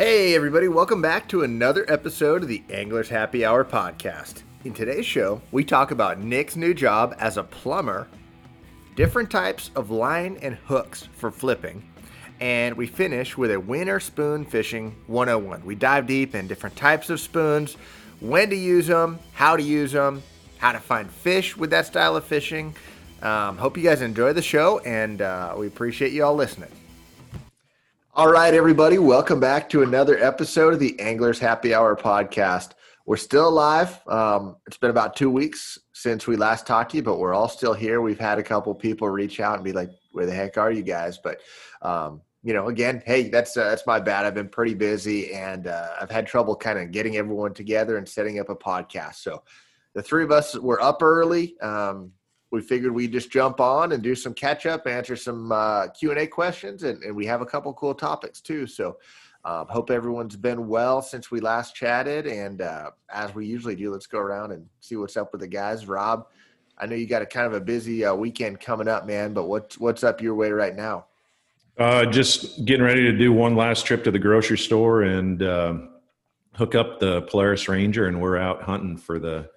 Hey, everybody, welcome back to another episode of the Anglers Happy Hour podcast. In today's show, we talk about Nick's new job as a plumber, different types of line and hooks for flipping, and we finish with a winter spoon fishing 101. We dive deep in different types of spoons, when to use them, how to use them, how to find fish with that style of fishing. Um, hope you guys enjoy the show, and uh, we appreciate you all listening. All right, everybody, welcome back to another episode of the Anglers Happy Hour podcast. We're still alive. Um, it's been about two weeks since we last talked to you, but we're all still here. We've had a couple people reach out and be like, "Where the heck are you guys?" But um, you know, again, hey, that's uh, that's my bad. I've been pretty busy, and uh, I've had trouble kind of getting everyone together and setting up a podcast. So the three of us were up early. Um, we figured we'd just jump on and do some catch up, answer some uh, Q and A questions, and, and, we have a couple cool topics too. So, um, hope everyone's been well since we last chatted. And uh, as we usually do, let's go around and see what's up with the guys. Rob, I know you got a kind of a busy uh, weekend coming up, man. But what's what's up your way right now? Uh, just getting ready to do one last trip to the grocery store and uh, hook up the Polaris Ranger, and we're out hunting for the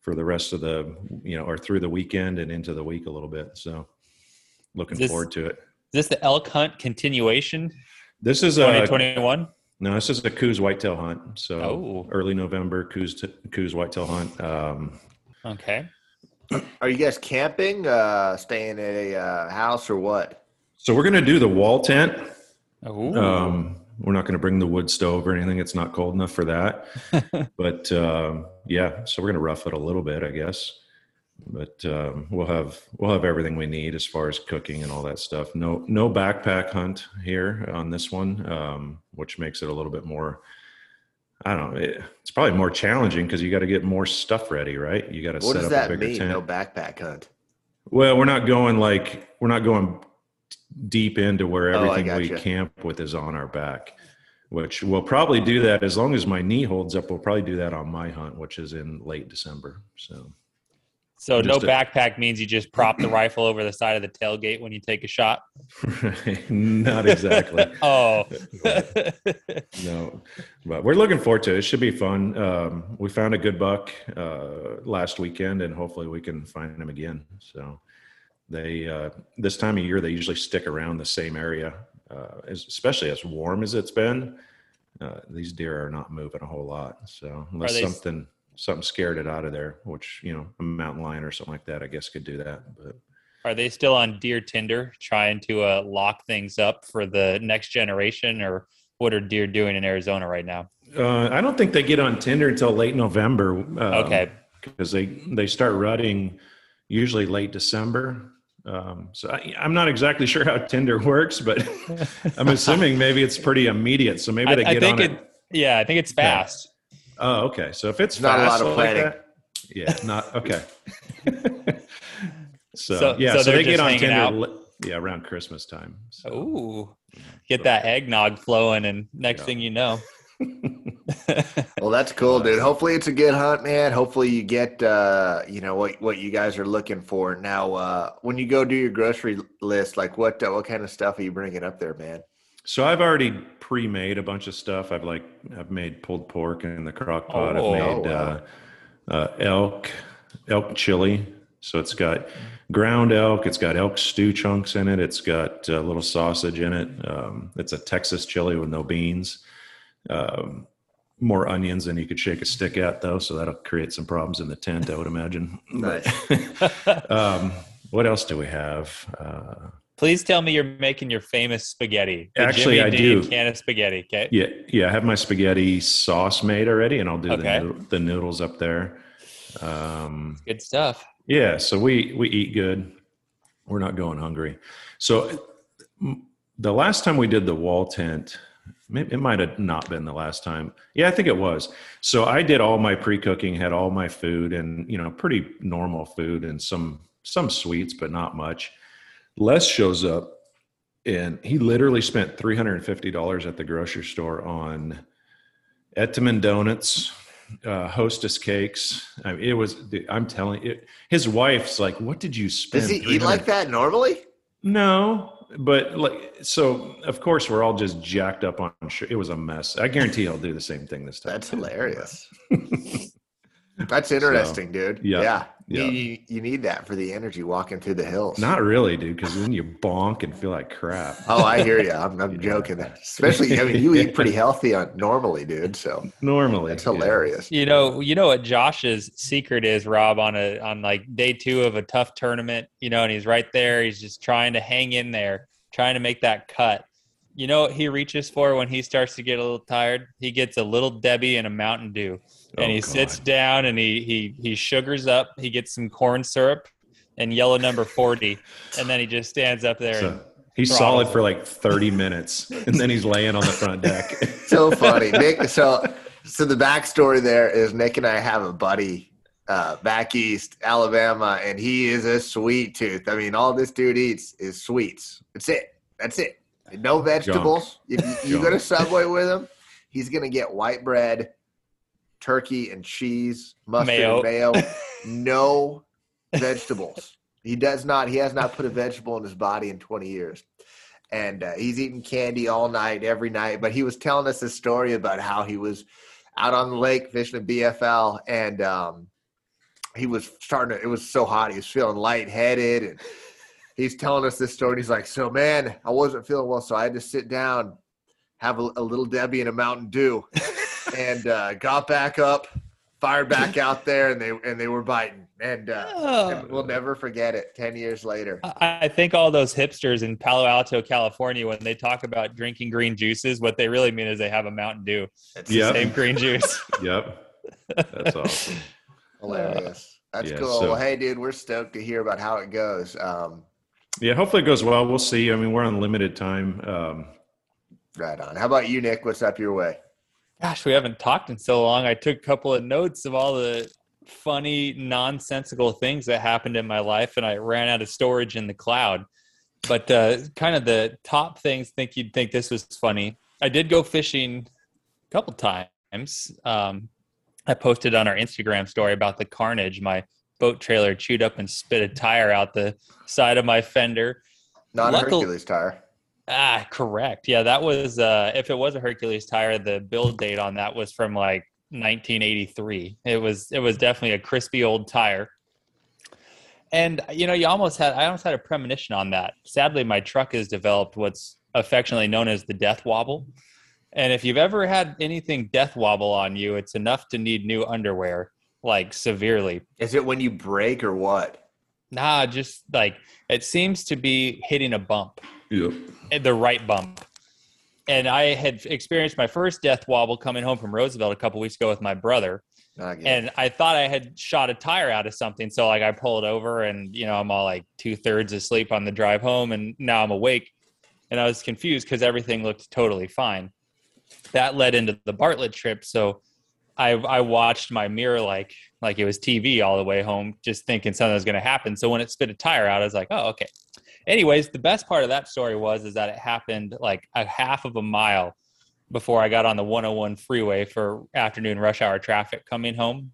for the rest of the you know or through the weekend and into the week a little bit. So looking this, forward to it. is this the elk hunt continuation? This is 2021 no this is a Coues whitetail hunt. So oh. early november coos Coues whitetail hunt um, okay. Are you guys camping uh staying at a uh, house or what? So we're gonna do the wall tent. Ooh. um we're not going to bring the wood stove or anything. It's not cold enough for that. but um, yeah, so we're going to rough it a little bit, I guess. But um, we'll have we'll have everything we need as far as cooking and all that stuff. No no backpack hunt here on this one, um, which makes it a little bit more. I don't know. It, it's probably more challenging because you got to get more stuff ready, right? You got to set up a bigger mean, tent. No backpack hunt. Well, we're not going like we're not going deep into where oh, everything oh, we camp with is on our back which we'll probably do that as long as my knee holds up we'll probably do that on my hunt which is in late december so. So no a, backpack means you just prop the rifle over the side of the tailgate when you take a shot? Not exactly. Oh. No but we're looking forward to it. It should be fun. Um, we found a good buck uh, last weekend and hopefully we can find him again so they uh, this time of year they usually stick around the same area, uh, as, especially as warm as it's been. Uh, these deer are not moving a whole lot. So unless something something scared it out of there, which you know a mountain lion or something like that, I guess could do that. But are they still on deer tinder trying to uh, lock things up for the next generation, or what are deer doing in Arizona right now? Uh, I don't think they get on Tinder until late November. Um, okay, because they they start rutting usually late December. Um, so I, am not exactly sure how Tinder works, but I'm assuming maybe it's pretty immediate. So maybe they I, get I on it, it. Yeah, I think it's fast. Yeah. Oh, okay. So if it's not a lot of planning. Like yeah, not okay. so, so, yeah, so, so they get on Tinder. Out. Yeah, around Christmas time. So. Ooh, get that eggnog flowing, and next yeah. thing you know. well, that's cool, dude. Hopefully, it's a good hunt, man. Hopefully, you get uh, you know what what you guys are looking for. Now, uh, when you go do your grocery list, like what uh, what kind of stuff are you bringing up there, man? So I've already pre-made a bunch of stuff. I've like I've made pulled pork in the crock pot. Oh, I've made oh, wow. uh, uh, elk elk chili. So it's got ground elk. It's got elk stew chunks in it. It's got a little sausage in it. Um, it's a Texas chili with no beans. Um, more onions than you could shake a stick at, though, so that'll create some problems in the tent, I would imagine. um, what else do we have? Uh, Please tell me you're making your famous spaghetti. The actually, Jimmy I Dean do. Can of spaghetti. Okay. Yeah, yeah. I have my spaghetti sauce made already, and I'll do okay. the, the noodles up there. Um, good stuff. Yeah. So we we eat good. We're not going hungry. So the last time we did the wall tent, it might have not been the last time. Yeah, I think it was. So I did all my pre-cooking, had all my food and, you know, pretty normal food and some some sweets, but not much. Les shows up and he literally spent $350 at the grocery store on Entenmann donuts, uh, hostess cakes. I mean, it was, I'm telling you, his wife's like, what did you spend? Does he eat like that normally? No, but like, so of course we're all just jacked up on. Sure. It was a mess. I guarantee he'll do the same thing this time. That's hilarious. That's interesting, so, dude. Yeah. Yeah. Yeah. You, you, need that for the energy walking through the hills. Not really, dude, because then you bonk and feel like crap. Oh, I hear you. I'm, I'm yeah. joking. Especially, I mean, you eat pretty healthy on normally, dude. So normally, it's hilarious. You know, you know what Josh's secret is, Rob, on a on like day two of a tough tournament. You know, and he's right there. He's just trying to hang in there, trying to make that cut. You know what he reaches for when he starts to get a little tired? He gets a little Debbie and a Mountain Dew and oh, he God. sits down and he he he sugars up. He gets some corn syrup and yellow number forty, and then he just stands up there. So he's solid for like thirty minutes, and then he's laying on the front deck. so funny, Nick. So so the backstory there is Nick and I have a buddy uh, back east, Alabama, and he is a sweet tooth. I mean, all this dude eats is sweets. That's it. That's it. No vegetables. Junk. If you, you go to Subway with him, he's gonna get white bread turkey and cheese, mustard mayo. and mayo, no vegetables. He does not. He has not put a vegetable in his body in 20 years, and uh, he's eating candy all night, every night. But he was telling us a story about how he was out on the lake fishing a BFL, and um, he was starting to. It was so hot. He was feeling lightheaded, and he's telling us this story. And he's like, "So, man, I wasn't feeling well, so I had to sit down, have a, a little Debbie and a Mountain Dew." and uh, got back up, fired back out there, and they and they were biting. And, uh, oh. and we'll never forget it. Ten years later, I think all those hipsters in Palo Alto, California, when they talk about drinking green juices, what they really mean is they have a Mountain Dew. It's yep. the same green juice. yep, that's awesome. Hilarious. That's yeah, cool. So, well, hey, dude, we're stoked to hear about how it goes. Um, yeah, hopefully it goes well. We'll see. I mean, we're on limited time. Um, right on. How about you, Nick? What's up your way? Gosh, we haven't talked in so long. I took a couple of notes of all the funny, nonsensical things that happened in my life, and I ran out of storage in the cloud. But uh, kind of the top things, think you'd think this was funny. I did go fishing a couple times. Um, I posted on our Instagram story about the carnage. My boat trailer chewed up and spit a tire out the side of my fender. Not Luckily, a Hercules tire. Ah, correct. Yeah, that was uh if it was a Hercules tire, the build date on that was from like 1983. It was it was definitely a crispy old tire. And you know, you almost had I almost had a premonition on that. Sadly, my truck has developed what's affectionately known as the death wobble. And if you've ever had anything death wobble on you, it's enough to need new underwear, like severely. Is it when you break or what? Nah, just like it seems to be hitting a bump. Yep. Eh, the right bump. And I had experienced my first death wobble coming home from Roosevelt a couple weeks ago with my brother. Ah, and I thought I had shot a tire out of something. So like I pulled over and you know, I'm all like two thirds asleep on the drive home and now I'm awake. And I was confused because everything looked totally fine. That led into the Bartlett trip. So I I watched my mirror like like it was TV all the way home, just thinking something was gonna happen. So when it spit a tire out, I was like, oh, okay anyways, the best part of that story was is that it happened like a half of a mile before I got on the 101 freeway for afternoon rush hour traffic coming home.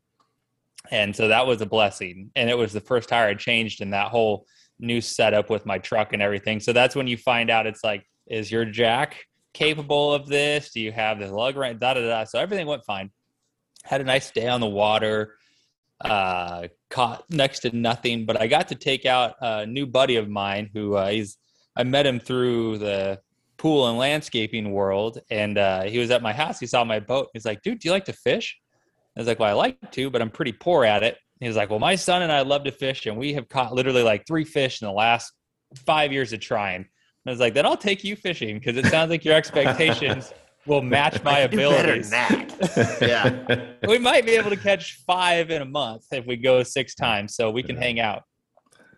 And so that was a blessing. And it was the first tire I changed in that whole new setup with my truck and everything. So that's when you find out it's like, is your jack capable of this? Do you have the lug right? Da da da. So everything went fine. Had a nice day on the water uh, caught next to nothing. But I got to take out a new buddy of mine who uh, he's I met him through the pool and landscaping world, and uh, he was at my house. He saw my boat. He's like, "Dude, do you like to fish?" I was like, "Well, I like to, but I'm pretty poor at it." He was like, "Well, my son and I love to fish, and we have caught literally like three fish in the last five years of trying." I was like, "Then I'll take you fishing because it sounds like your expectations." Will match my abilities. yeah. we might be able to catch five in a month if we go six times, so we can yeah. hang out.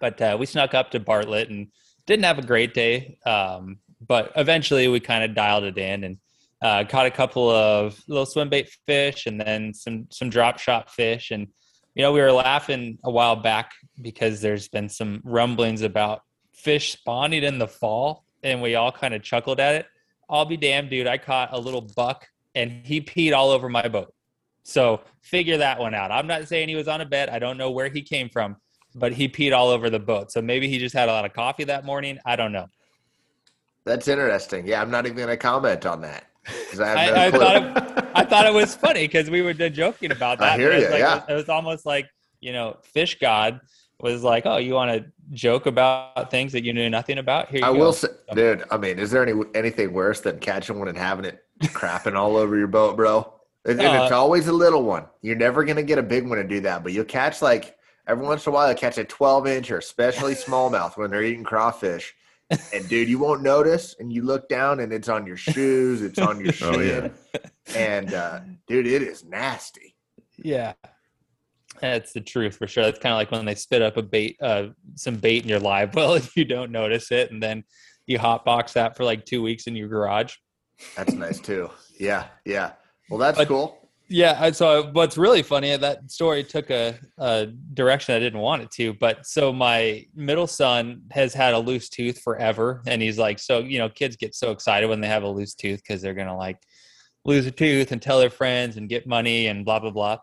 But uh, we snuck up to Bartlett and didn't have a great day. Um, but eventually we kind of dialed it in and uh, caught a couple of little swim bait fish and then some some drop shot fish. And you know we were laughing a while back because there's been some rumblings about fish spawning in the fall, and we all kind of chuckled at it I'll be damned, dude. I caught a little buck and he peed all over my boat. So figure that one out. I'm not saying he was on a bed. I don't know where he came from, but he peed all over the boat. So maybe he just had a lot of coffee that morning. I don't know. That's interesting. Yeah, I'm not even going to comment on that. I, I, I thought it, I thought it was funny because we were joking about that. I hear you. Like, yeah. It was almost like you know, fish god was like, "Oh, you want to joke about things that you knew nothing about?" Here, I go. I will say, dude. I mean, is there any anything worse than catching one and having it crapping all over your boat, bro? And, uh, it's always a little one. You're never gonna get a big one to do that, but you'll catch like every once in a while. You catch a 12 inch or especially smallmouth when they're eating crawfish. And dude, you won't notice, and you look down, and it's on your shoes, it's on your shin, oh, yeah. and uh, dude, it is nasty. Yeah, that's the truth for sure. That's kind of like when they spit up a bait, uh, some bait in your live well, if you don't notice it, and then you hotbox that for like two weeks in your garage. That's nice too. Yeah, yeah. Well, that's but, cool. Yeah. So what's really funny that story took a, a, direction I didn't want it to. But so my middle son has had a loose tooth forever, and he's like, so you know, kids get so excited when they have a loose tooth because they're gonna like lose a tooth and tell their friends and get money and blah blah blah.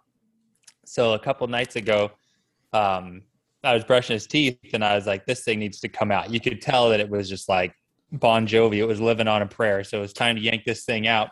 So a couple nights ago, um, I was brushing his teeth and I was like, this thing needs to come out. You could tell that it was just like Bon Jovi. It was living on a prayer. So it was time to yank this thing out.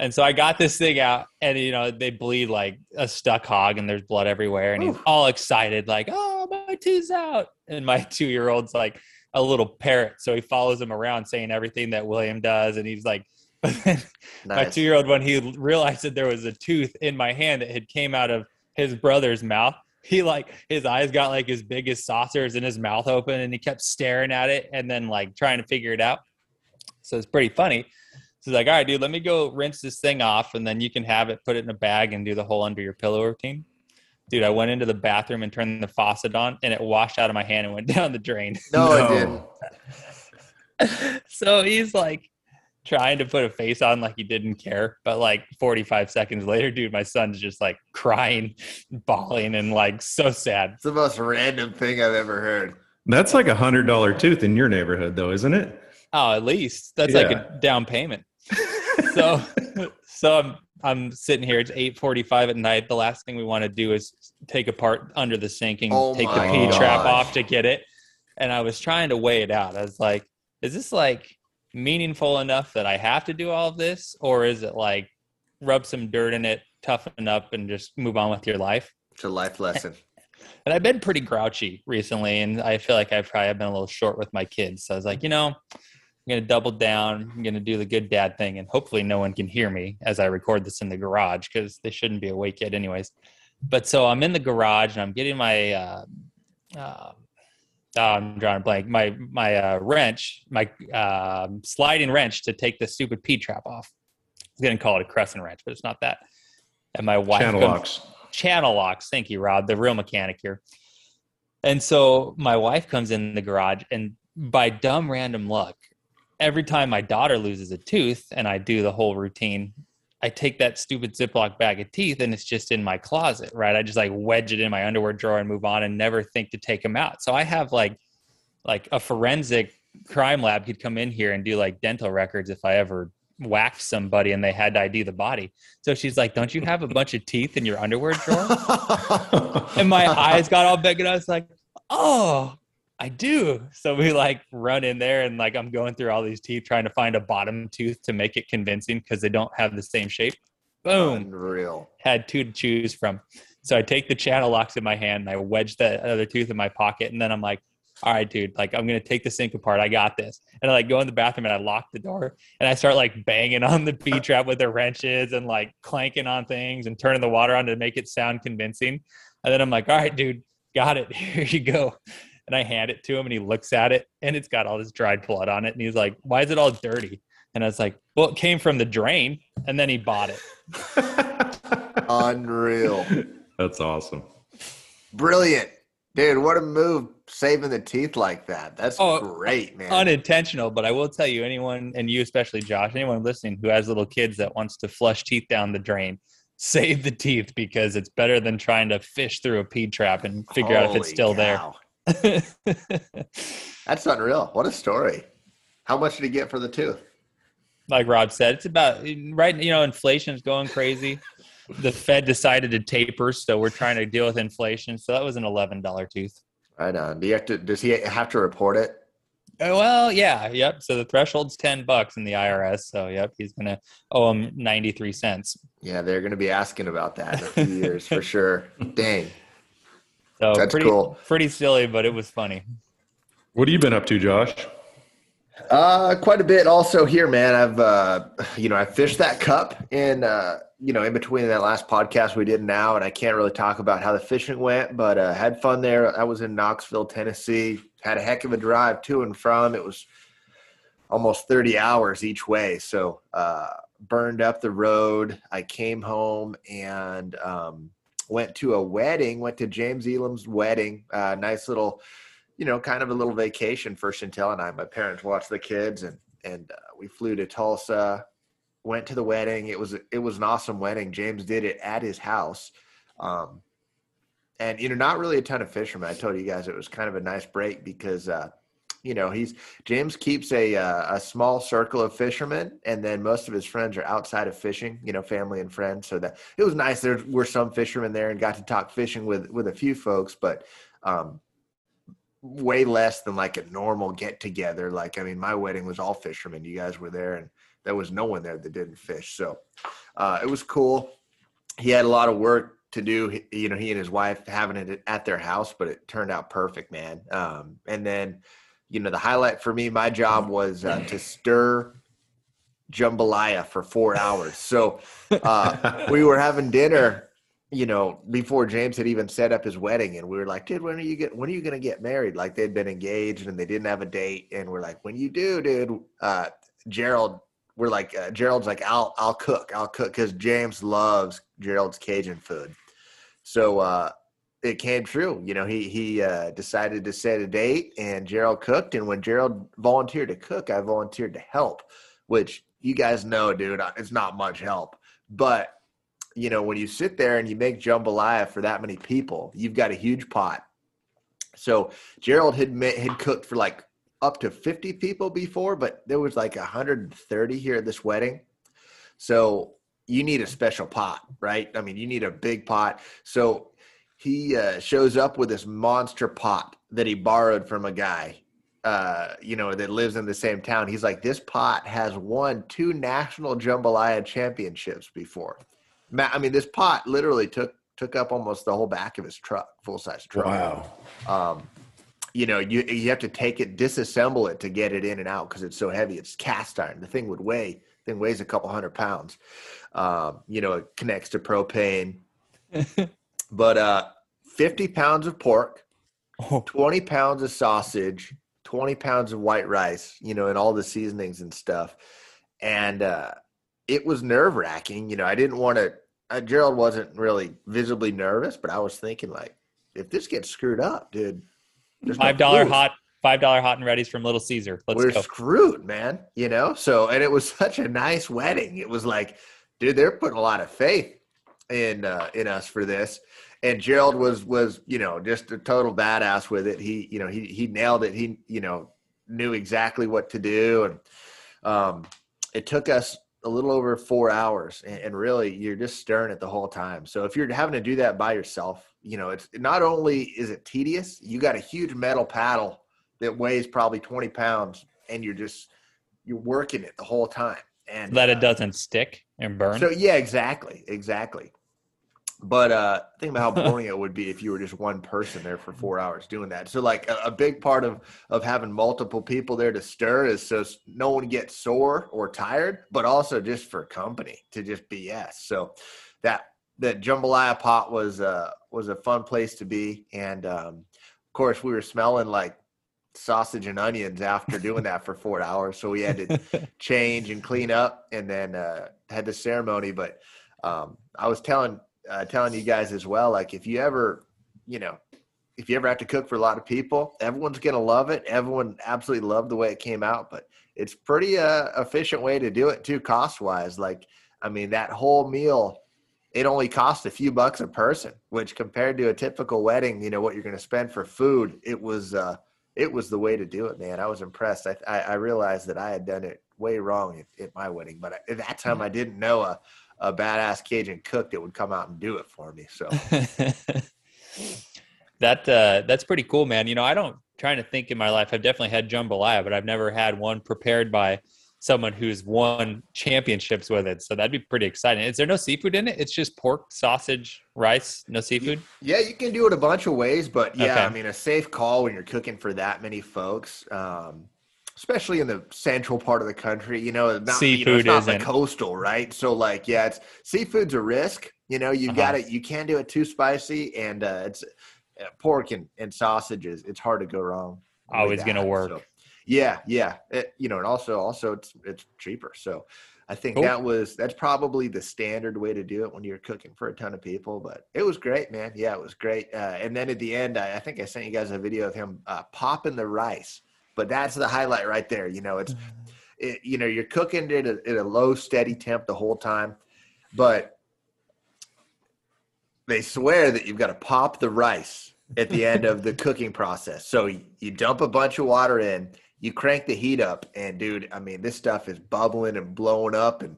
And so I got this thing out, and you know they bleed like a stuck hog, and there's blood everywhere. And he's all excited, like, "Oh, my tooth's out!" And my two-year-old's like a little parrot, so he follows him around, saying everything that William does, and he's like, nice. my two-year-old, when he realized that there was a tooth in my hand that had came out of his brother's mouth. He like his eyes got like as big as saucers and his mouth open and he kept staring at it and then like trying to figure it out. So it's pretty funny. So he's like, all right, dude, let me go rinse this thing off and then you can have it, put it in a bag and do the whole under your pillow routine. Dude, I went into the bathroom and turned the faucet on and it washed out of my hand and went down the drain. No, no. it didn't. so he's like, trying to put a face on like he didn't care. But like 45 seconds later, dude, my son's just like crying, bawling, and like so sad. It's the most random thing I've ever heard. That's like a hundred dollar tooth in your neighborhood, though, isn't it? Oh, at least that's yeah. like a down payment. so, so I'm I'm sitting here. It's 8:45 at night. The last thing we want to do is take apart under the sink and oh take the P gosh. trap off to get it. And I was trying to weigh it out. I was like, is this like meaningful enough that I have to do all of this, or is it like rub some dirt in it, toughen up, and just move on with your life? It's a life lesson. And I've been pretty grouchy recently, and I feel like I've probably been a little short with my kids. So I was like, you know, I'm going to double down. I'm going to do the good dad thing, and hopefully, no one can hear me as I record this in the garage because they shouldn't be awake yet, anyways. But so I'm in the garage and I'm getting my uh, uh, uh, I'm drawing a blank. My my uh, wrench, my uh, sliding wrench to take the stupid P trap off. I was going to call it a crescent wrench, but it's not that. And my wife channel comes, locks. Channel locks. Thank you, Rob, the real mechanic here. And so my wife comes in the garage, and by dumb random luck, every time my daughter loses a tooth, and I do the whole routine, I take that stupid Ziploc bag of teeth and it's just in my closet, right? I just like wedge it in my underwear drawer and move on and never think to take them out. So I have like like a forensic crime lab could come in here and do like dental records if I ever whacked somebody and they had to ID the body. So she's like, "Don't you have a bunch of teeth in your underwear drawer?" and my eyes got all big and I was like, "Oh, I do. So we like run in there and like I'm going through all these teeth trying to find a bottom tooth to make it convincing because they don't have the same shape. Boom. Unreal. Had two to choose from. So I take the channel locks in my hand and I wedge the other tooth in my pocket. And then I'm like, all right, dude, like I'm gonna take the sink apart. I got this. And I like go in the bathroom and I lock the door and I start like banging on the P trap with the wrenches and like clanking on things and turning the water on to make it sound convincing. And then I'm like, all right, dude, got it. Here you go and I hand it to him and he looks at it and it's got all this dried blood on it. And he's like, Why is it all dirty? And I was like, Well, it came from the drain. And then he bought it. Unreal. That's awesome. Brilliant. Dude, what a move saving the teeth like that. That's oh, great, man. Unintentional, but I will tell you, anyone, and you especially, Josh, anyone listening who has little kids that wants to flush teeth down the drain, save the teeth because it's better than trying to fish through a P trap and figure Holy out if it's still cow. there. That's unreal. What a story. How much did he get for the tooth? Like Rob said, it's about right. You know, inflation's going crazy. the Fed decided to taper, so we're trying to deal with inflation. So that was an eleven dollar tooth. Right on. Do you have to? Does he have to report it? Uh, well, yeah, yep. So the threshold's ten bucks in the IRS. So yep, he's gonna owe him ninety three cents. Yeah, they're gonna be asking about that in a few years for sure. Dang. So that's pretty, cool. Pretty silly, but it was funny. What have you been up to, Josh? Uh, quite a bit. Also here, man. I've uh, you know, I fished that cup in uh, you know, in between that last podcast we did now, and I can't really talk about how the fishing went, but uh, had fun there. I was in Knoxville, Tennessee. Had a heck of a drive to and from. It was almost 30 hours each way. So uh, burned up the road. I came home and um, went to a wedding. Went to James Elam's wedding. Uh, nice little, you know, kind of a little vacation for Chantel and I. My parents watched the kids, and and uh, we flew to Tulsa went to the wedding. It was it was an awesome wedding. James did it at his house. Um, and you know, not really a ton of fishermen. I told you guys it was kind of a nice break because uh, you know he's James keeps a uh, a small circle of fishermen, and then most of his friends are outside of fishing. You know, family and friends. So that it was nice. There were some fishermen there, and got to talk fishing with with a few folks, but. Um, way less than like a normal get together like i mean my wedding was all fishermen you guys were there and there was no one there that didn't fish. So uh, it was cool. He had a lot of work to do. You know, he and his wife having it at their house, but it turned out perfect, man. Um, and then, you know, the highlight for me, my job was uh, to stir jambalaya for four hours. So uh, we were having dinner you know, before James had even set up his wedding, and we were like, "Dude, when are you get? When are you gonna get married?" Like they'd been engaged and they didn't have a date, and we're like, "When you do, dude." Uh, Gerald we're like uh, Gerald's like I'll I'll cook I'll cook because James loves Gerald's Cajun food, so uh, it came true. You know, he he uh, decided to set a date, and Gerald cooked. And when Gerald volunteered to cook, I volunteered to help, which you guys know, dude, uh, it's not much help, but you know when you sit there and you make jambalaya for that many people, you've got a huge pot. So Gerald had met, had cooked for like up to 50 people before, but there was like 130 here at this wedding. So you need a special pot, right? I mean, you need a big pot. So he uh, shows up with this monster pot that he borrowed from a guy, uh, you know, that lives in the same town. He's like, this pot has won two national jambalaya championships before. I mean, this pot literally took took up almost the whole back of his truck, full size truck. Wow. Um, you know, you you have to take it, disassemble it to get it in and out because it's so heavy. It's cast iron. The thing would weigh thing weighs a couple hundred pounds. Um, you know, it connects to propane. but uh, fifty pounds of pork, oh. twenty pounds of sausage, twenty pounds of white rice. You know, and all the seasonings and stuff. And uh, it was nerve wracking. You know, I didn't want to. Uh, Gerald wasn't really visibly nervous, but I was thinking like, if this gets screwed up, dude five dollar no hot five dollar hot and ready's from Little Caesar. Let's We're go. screwed, man. You know. So and it was such a nice wedding. It was like, dude, they're putting a lot of faith in uh, in us for this. And Gerald was was you know just a total badass with it. He you know he he nailed it. He you know knew exactly what to do, and um, it took us a little over four hours and, really you're just stirring it the whole time so if you're having to do that by yourself you know it's not only is it tedious you got a huge metal paddle that weighs probably 20 pounds and you're just you're working it the whole time and that uh, it doesn't stick and burn so yeah exactly exactly but uh, think about how boring it would be if you were just one person there for four hours doing that. So, like a, a, big part of of having multiple people there to stir is so no one gets sore or tired, but also just for company to just BS. So that that jambalaya pot was uh was a fun place to be, and um, of course we were smelling like sausage and onions after doing that for four hours. So we had to change and clean up, and then uh, had the ceremony. But um, I was telling uh, telling you guys as well. Like if you ever, you know, if you ever have to cook for a lot of people, everyone's gonna love it. Everyone absolutely loved the way it came out, but it's pretty uh, efficient way to do it too, cost wise. Like, I mean, that whole meal, it only cost a few bucks a person, which compared to a typical wedding, you know, what you're gonna spend for food, it was uh, it was the way to do it, man. I was impressed. I I, I realized that I had done it way wrong at, at my wedding, but at that time I didn't know a a badass Cajun cook that would come out and do it for me. So that uh, that's pretty cool, man. You know, I don't trying to think in my life. I've definitely had jambalaya, but I've never had one prepared by someone who's won championships with it. So that'd be pretty exciting. Is there no seafood in it? It's just pork, sausage, rice, no seafood? Yeah, you can do it a bunch of ways, but yeah, okay. I mean, a safe call when you're cooking for that many folks. Um, especially in the central part of the country, you know, not, seafood you know, it's not the coastal, right? So like, yeah, it's seafood's a risk. You know, you uh-huh. got it. You can't do it too spicy, and uh, it's uh, pork and, and sausages. It's hard to go wrong. Always gonna work. So, yeah, yeah. It, you know, and also also it's it's cheaper. So I think cool. that was that's probably the standard way to do it when you're cooking for a ton of people. But it was great, man. Yeah, it was great. Uh, and then at the end, I, I, think I sent you guys a video of him uh, popping the rice. But that's the highlight right there. You know, it's mm-hmm. it, you know you're cooking it at, at a low steady temp the whole time, but they swear that you've got to pop the rice at the end of the cooking process. So you dump a bunch of water in you crank the heat up and dude i mean this stuff is bubbling and blowing up and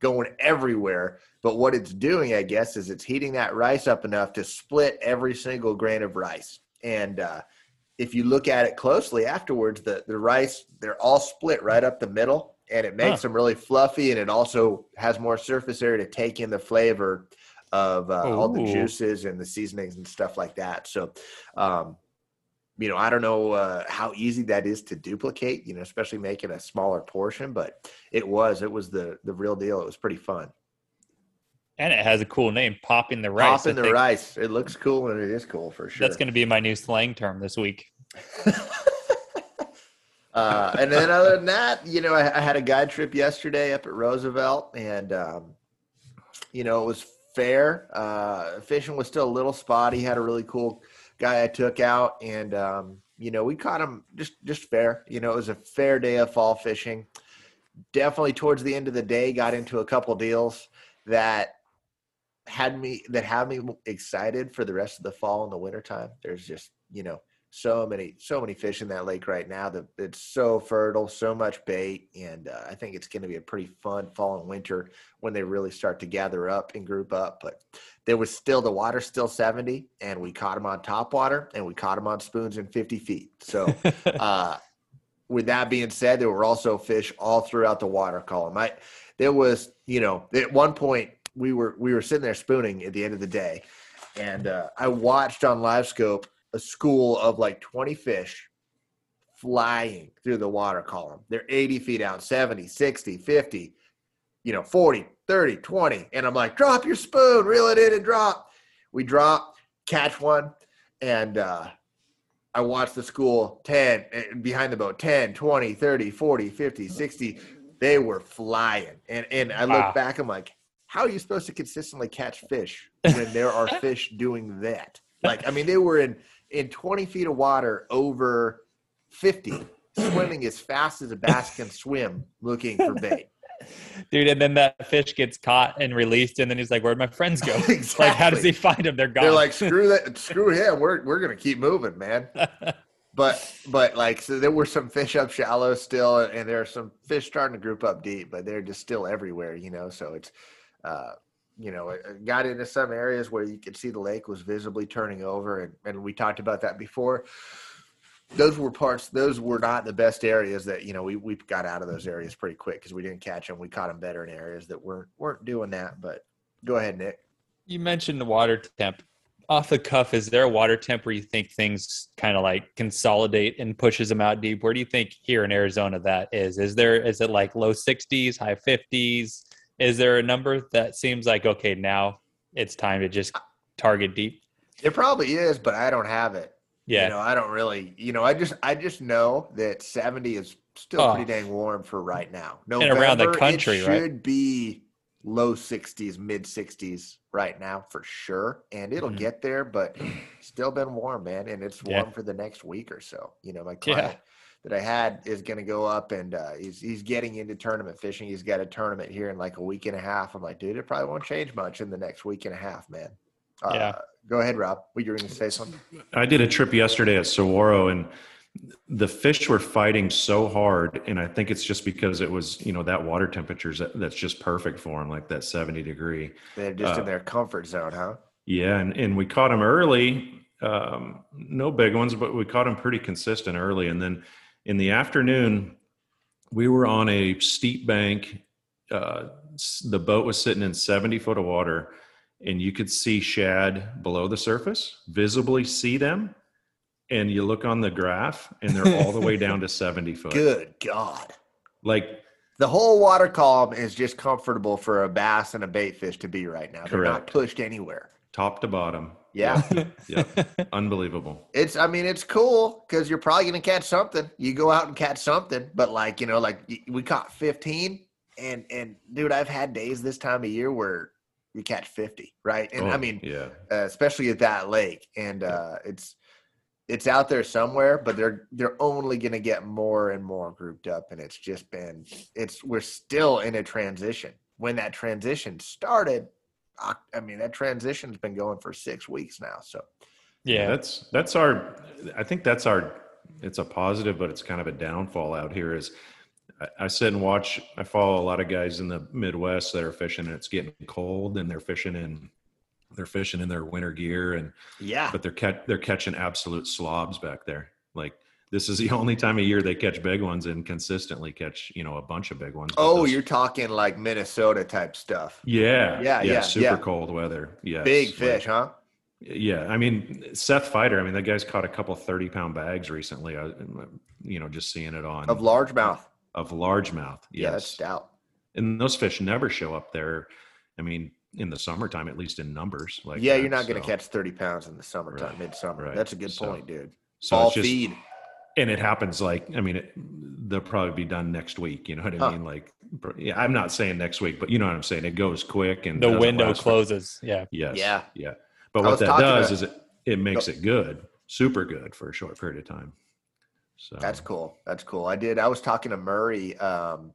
going everywhere but what it's doing i guess is it's heating that rice up enough to split every single grain of rice and uh, if you look at it closely afterwards the, the rice they're all split right up the middle and it makes huh. them really fluffy and it also has more surface area to take in the flavor of uh, all the juices and the seasonings and stuff like that so um, you know, I don't know uh, how easy that is to duplicate, you know, especially making a smaller portion, but it was, it was the, the real deal. It was pretty fun. And it has a cool name, popping the rice. Popping the rice. It looks cool and it is cool for sure. That's going to be my new slang term this week. uh, and then other than that, you know, I, I, had a guide trip yesterday up at Roosevelt and, um, you know, it was fair. Uh, fishing was still a little spotty. Had a really cool guy I took out, and um, you know we caught him just just fair. You know it was a fair day of fall fishing. Definitely towards the end of the day, got into a couple deals that had me that had me excited for the rest of the fall and the wintertime. There's just you know so many so many fish in that lake right now that it's so fertile so much bait and uh, i think it's going to be a pretty fun fall and winter when they really start to gather up and group up but there was still the water still 70 and we caught them on top water and we caught them on spoons in 50 feet so uh, with that being said there were also fish all throughout the water column. I there was you know at one point we were we were sitting there spooning at the end of the day and uh, i watched on LiveScope a school of like 20 fish flying through the water column. They're 80 feet out, 70, 60, 50, you know, 40, 30, 20. And I'm like, drop your spoon, reel it in and drop. We drop, catch one, and uh, I watch the school 10 eh, behind the boat 10, 20, 30, 40, 50, 60. They were flying. And and I look wow. back, I'm like, how are you supposed to consistently catch fish when there are fish doing that? Like, I mean, they were in in 20 feet of water over 50, swimming as fast as a bass can swim looking for bait. Dude, and then that fish gets caught and released, and then he's like, "Where'd my friends go?" exactly. Like, how does he find them? They're gone. They're like, "Screw that, screw him. We're we're gonna keep moving, man." but but like, so there were some fish up shallow still, and there are some fish starting to group up deep, but they're just still everywhere, you know. So it's uh, you know, got into some areas where you could see the lake was visibly turning over, and, and we talked about that before. Those were parts; those were not the best areas. That you know, we we got out of those areas pretty quick because we didn't catch them. We caught them better in areas that weren't weren't doing that. But go ahead, Nick. You mentioned the water temp. Off the cuff, is there a water temp where you think things kind of like consolidate and pushes them out deep? Where do you think here in Arizona that is? Is there is it like low 60s, high 50s? Is there a number that seems like okay now it's time to just target deep? It probably is, but I don't have it. Yeah, you know, I don't really. You know, I just I just know that seventy is still oh. pretty dang warm for right now. No, around the country, it right? should be low 60s, mid 60s right now for sure. And it'll mm-hmm. get there, but still been warm, man. And it's warm yeah. for the next week or so. You know, my client, yeah that I had is going to go up, and uh, he's he's getting into tournament fishing. He's got a tournament here in like a week and a half. I'm like, dude, it probably won't change much in the next week and a half, man. Uh, yeah. Go ahead, Rob. What you were going to say something? I did a trip yesterday at Saguaro, and the fish were fighting so hard, and I think it's just because it was you know that water temperatures that, that's just perfect for them, like that 70 degree. They're just uh, in their comfort zone, huh? Yeah, and, and we caught them early um, no big ones, but we caught them pretty consistent early. And then in the afternoon, we were on a steep bank. Uh, the boat was sitting in 70 foot of water, and you could see shad below the surface, visibly see them. And you look on the graph, and they're all the way down to 70 foot. Good God. Like the whole water column is just comfortable for a bass and a bait fish to be right now. They're Correct. not pushed anywhere. top to bottom. Yeah. Yeah. Unbelievable. It's, I mean, it's cool because you're probably going to catch something. You go out and catch something, but like, you know, like we caught 15 and, and dude, I've had days this time of year where we catch 50, right? And I Oh, mean, yeah. uh, especially at that lake. And uh, it's, it's out there somewhere, but they're, they're only going to get more and more grouped up. And it's just been, it's, we're still in a transition. When that transition started, I, I mean, that transition's been going for six weeks now. So, Yeah. that's that's our i think that's our it's a positive but it's kind of a downfall out here is I, I sit and watch i follow a lot of guys in the midwest that are fishing and it's getting cold and they're fishing in they're fishing in their winter gear and yeah. but they're cat they're catching absolute slobs back there like this is the only time of year they catch big ones and consistently catch you know a bunch of big ones Oh, those- you're talking like Minnesota type stuff. yeah Yeah, yeah, super yeah. cold weather yeah Big fish, huh? Yeah, I mean Seth Feider. I mean that guy's caught a couple thirty pound bags recently. Uh, I, you know, just seeing it on Of largemouth. of largemouth. Yeah, that's Yes, stout. and those fish never show up there. I mean, in the summertime, at least in numbers. Like yeah, that, you're not going to catch 30 pounds in the summertime, Right, midsummer. right. That's a good So- point, dude. So All it's just, feed. And it happens like I mean, it, they'll probably be done next week. You know what I Huh. mean? Like, yeah, I'm not saying next week, but you know what I'm saying. It goes quick and the window last for- closes. Yeah. Yes. Yeah. Yeah. But what that does to- is it it makes it good, super good for a short period of time. So That's cool. That's cool. I did. I was talking to Murray um,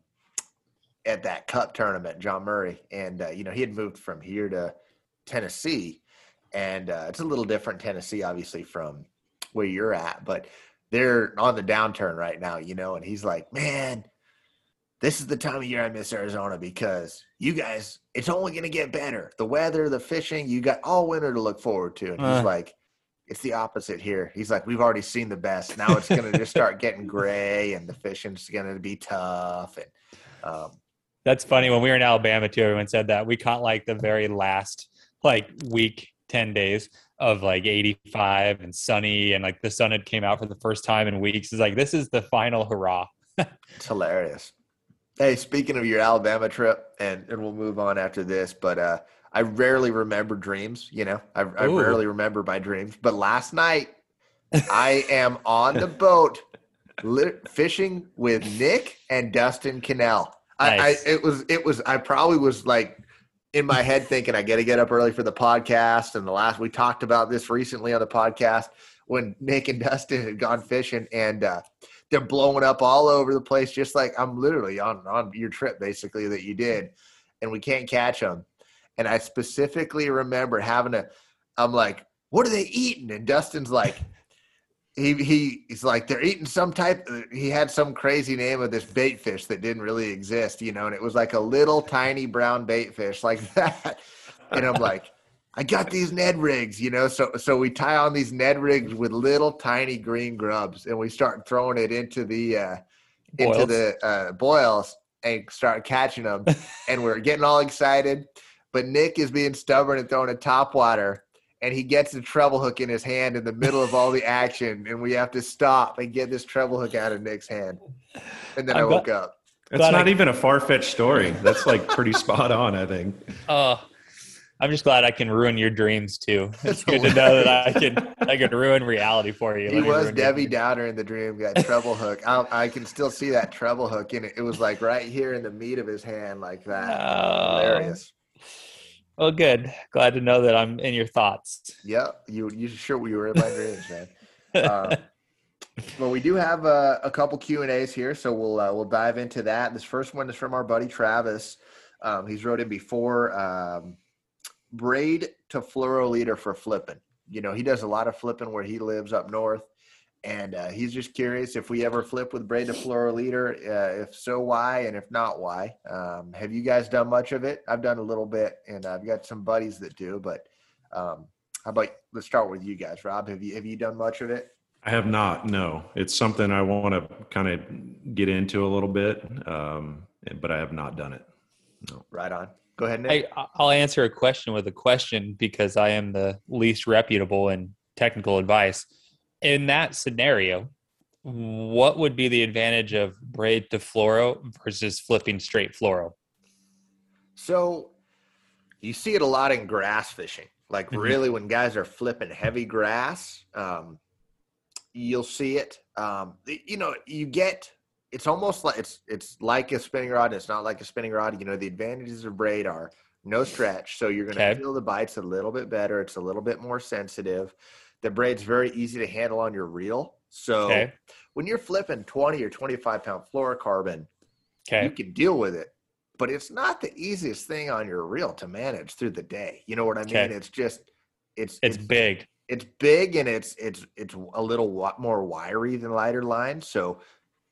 at that cup tournament, John Murray, and uh, you know he had moved from here to Tennessee, and uh, it's a little different Tennessee, obviously from where you're at, but they're on the downturn right now, you know. And he's like, "Man, this is the time of year I miss Arizona because you guys, it's only going to get better. The weather, the fishing, you got all winter to look forward to." And he's Uh. like. It's the opposite here. He's like, we've already seen the best. Now it's going to just start getting gray, and the fishing's going to be tough. And um, That's funny. When we were in Alabama too, everyone said that we caught like the very last like week, 10 days of like 85 and sunny and like the sun had came out for the first time in weeks. It's like, this is the final hurrah. It's hilarious. Hey, speaking of your Alabama trip, and, and we'll move on after this, but uh, I rarely remember dreams. You know, I, I rarely remember my dreams. But last night, I am on the boat fishing with Nick and Dustin Connell. I, Nice. I it was it was I probably was like in my head thinking I got to get up early for the podcast. And the last we talked about this recently on the podcast when Nick and Dustin had gone fishing and uh, they're blowing up all over the place, just like I'm literally on on your trip basically that you did, and we can't catch them. And I specifically remember having a, I'm like, what are they eating? And Dustin's like, he he he's like they're eating some type. He had some crazy name of this bait fish that didn't really exist, you know, and it was like a little tiny brown bait fish like that. And I'm like, I got these Ned rigs, you know. So so we tie on these Ned rigs with little tiny green grubs, and we start throwing it into the uh, into the uh, boils and start catching them. and we're getting all excited, but Nick is being stubborn and throwing a top water. And he gets the treble hook in his hand in the middle of all the action, and we have to stop and get this treble hook out of Nick's hand. And then i I'm glad- woke up. That's Glad I- not even a far fetched story. That's like pretty spot on, I think. Oh, I'm just glad I can ruin your dreams too. That's It's good to know that I can I could ruin reality for you. He Let was Debbie. Downer in the dream. Got treble hook. I, I can still see that treble hook in it. It was like right here in the meat of his hand, like that. Oh. Hilarious. Well, good. Glad to know that I'm in your thoughts. Yeah, You you sure we were in my dreams, man. Um, well, we do have uh, a couple Q and A's here, so we'll uh, we'll dive into that. This first one is from our buddy Travis. Um, he's wrote in before. Um, braid to fluoro leader for flipping. You know, he does a lot of flipping where he lives up north, and uh, he's just curious if we ever flip with braid to fluoro leader. Uh, if so, why? And if not, why? Um, have you guys done much of it? I've done a little bit, and I've got some buddies that do, but um, How about let's start with you guys, Rob? Have you have you done much of it? I have not. No, it's something I want to kind of get into a little bit, um, but I have not done it. No. Right on. Go ahead, Nick. I, I'll answer a question with a question because I am the least reputable in technical advice. In that scenario, what would be the advantage of braid to fluoro versus flipping straight fluoro? So you see it a lot in grass fishing. Like mm-hmm. really, when guys are flipping heavy grass, um, you'll see it. Um, you know, you get it's almost like it's it's like a spinning rod. and It's not like a spinning rod. You know, the advantages of braid are no stretch, so you're going to okay. feel the bites a little bit better. It's a little bit more sensitive. The braid's very easy to handle on your reel. So okay. when you're flipping 20 or 25 pound fluorocarbon, okay. you can deal with it. But it's not the easiest thing on your reel to manage through the day. You know what I mean? It's just it's it's, it's big. It's big and it's it's it's a little more wiry than lighter line. So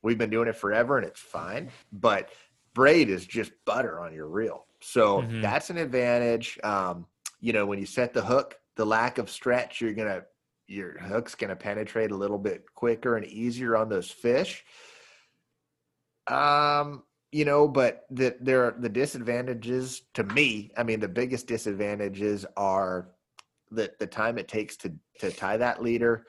we've been doing it forever and it's fine. But braid is just butter on your reel. So mm-hmm. that's an advantage. Um, you know, when you set the hook, the lack of stretch, you're gonna your hook's gonna penetrate a little bit quicker and easier on those fish. Um, you know, but the, there are the disadvantages to me. I mean, the biggest disadvantages are that the time it takes to to tie that leader.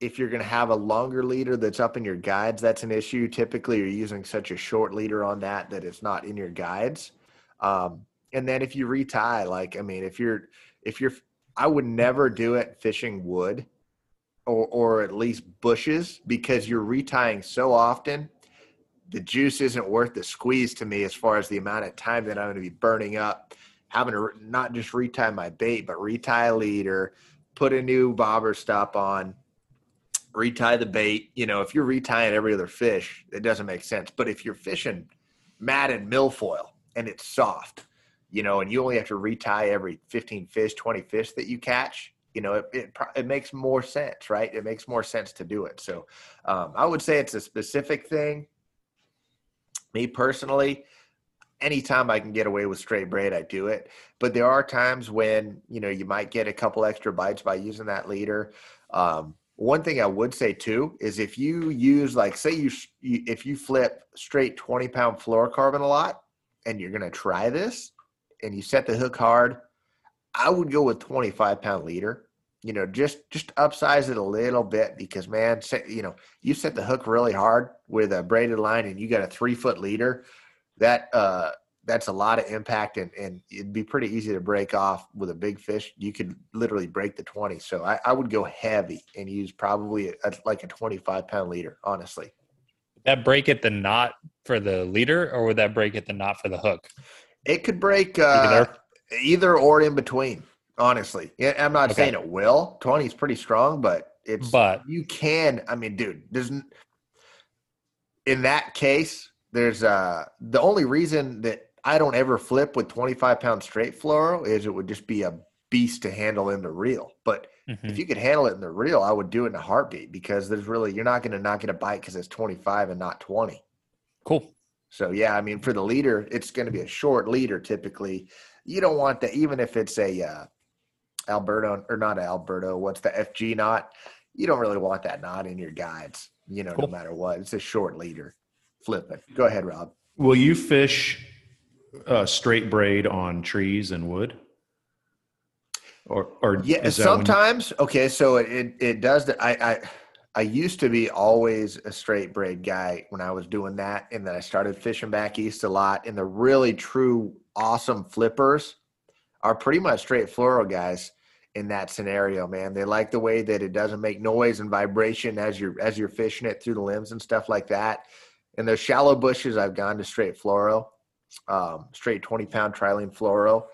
If you're going to have a longer leader that's up in your guides, that's an issue. Typically, you're using such a short leader on that that it's not in your guides. Um, and then if you retie, like I mean, if you're if you're, I would never do it fishing wood, or or at least bushes because you're retying so often. The juice isn't worth the squeeze to me as far as the amount of time that I'm going to be burning up having to not just retie my bait, but retie a leader, put a new bobber stop on, retie the bait. You know, if you're retying every other fish, it doesn't make sense. But if you're fishing matted milfoil and it's soft, you know, and you only have to retie every 15 fish, 20 fish that you catch, you know, it, it, it makes more sense, right? It makes more sense to do it. So um, I would say it's a specific thing. Me personally, anytime I can get away with straight braid, I do it. But there are times when, you know, you might get a couple extra bites by using that leader. Um, one thing I would say too is if you use like say you, you if you flip straight 20 pound fluorocarbon a lot and you're going to try this and you set the hook hard, I would go with 25 pound leader. You know, just just upsize it a little bit because man, say, you know, you set the hook really hard with a braided line and you got a three foot leader. That uh, that's a lot of impact and, and it'd be pretty easy to break off with a big fish. You could literally break the 20. So I, I would go heavy and use probably a, like a 25 pound leader, honestly. That break at the knot for the leader or would that break at the knot for the hook? It could break uh, either or in between, honestly. I'm not okay. saying it will. 20 is pretty strong, but it's, but you can, I mean, dude, there's, in that case, there's uh the only reason that I don't ever flip with 25 pound straight fluoro is it would just be a beast to handle in the reel. But mm-hmm. if you could handle it in the reel, I would do it in a heartbeat because there's really you're not going to not get a bite because it's 25 and not 20. Cool. So yeah, I mean for the leader, it's going to be a short leader typically. You don't want that even if it's a uh, Alberto or not Alberto, what's the FG knot? You don't really want that knot in your guides, you know, cool. no matter what. It's a short leader. Flip it. Go ahead, Rob. Will you fish uh, straight braid on trees and wood? Or, or yeah, sometimes. Okay, so it, it, it does. that. I, I I used to be always a straight braid guy when I was doing that, and then I started fishing back east a lot. And the really true awesome flippers are pretty much straight fluoro guys in that scenario, man. They like the way that it doesn't make noise and vibration as you're as you're fishing it through the limbs and stuff like that. And those shallow bushes, I've gone to straight fluoro um, straight 20 pound trilene fluoro.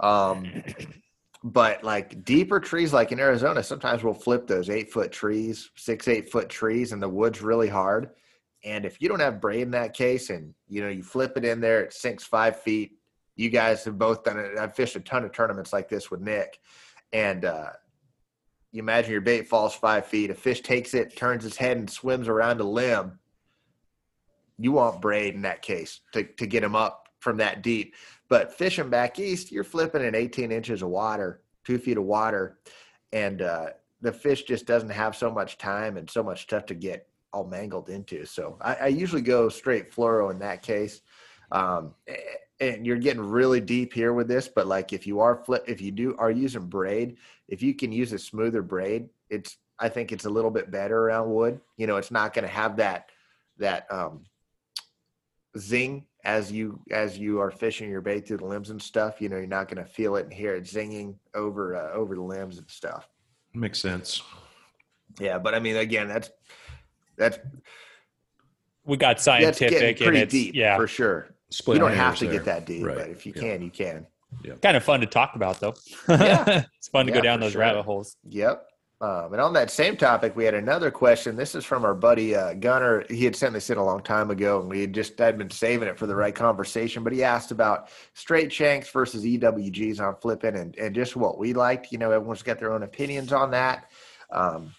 Um, but like deeper trees, like in Arizona, sometimes we'll flip those eight foot trees, six, eight foot trees, and the wood's really hard. And if you don't have braid in that case and you know, you flip it in there, it sinks five feet. You guys have both done it. I've fished a ton of tournaments like this with Nick. And uh, you imagine your bait falls five feet, a fish takes it, turns his head, and swims around a limb you want braid in that case to, to get him up from that deep. But fishing back east, you're flipping in 18 inches of water two feet of water, and uh, the fish just doesn't have so much time and so much stuff to get all mangled into. So I, I usually go straight fluoro in that case. Um, and you're getting really deep here with this, but like if you are flip, if you do are using braid, if you can use a smoother braid, it's I think it's a little bit better around wood. You know, it's not going to have that that um, zing as you as you are fishing your bait through the limbs and stuff. You know, you're not going to feel it and hear it zinging over uh, over the limbs and stuff. Makes sense. Yeah, but I mean, again, that's that's we got scientific and it's deep, yeah, for sure. Split you don't have to there. get that deep, right. but if you yeah. can, you can. Yeah. Kind of fun to talk about, though. Yeah, it's fun to yeah, go down those sure. rabbit holes. Yep. Um, and on that same topic, we had another question. This is from our buddy uh, Gunner. He had sent this in a long time ago, and we had just had been saving it for the right conversation. But he asked about straight shanks versus EWGs on flipping, and and just what we liked. You know, everyone's got their own opinions on that. Um,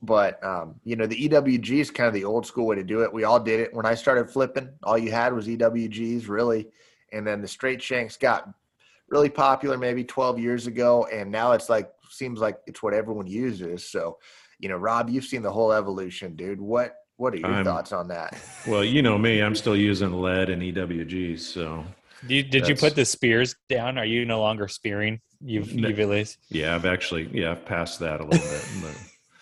but um, you know, the EWG is kind of the old school way to do it. We all did it when I started flipping. All you had was EWGs, really, and then the straight shanks got really popular maybe 12 years ago, and now it's like seems like it's what everyone uses. So, you know, Rob, you've seen the whole evolution, dude. What what are your I'm, thoughts on that? Well, you know me, I'm still using lead and EWGs. So, you, did you put the spears down? Are you no longer spearing? You've you've at least. Yeah, I've actually yeah I've passed that a little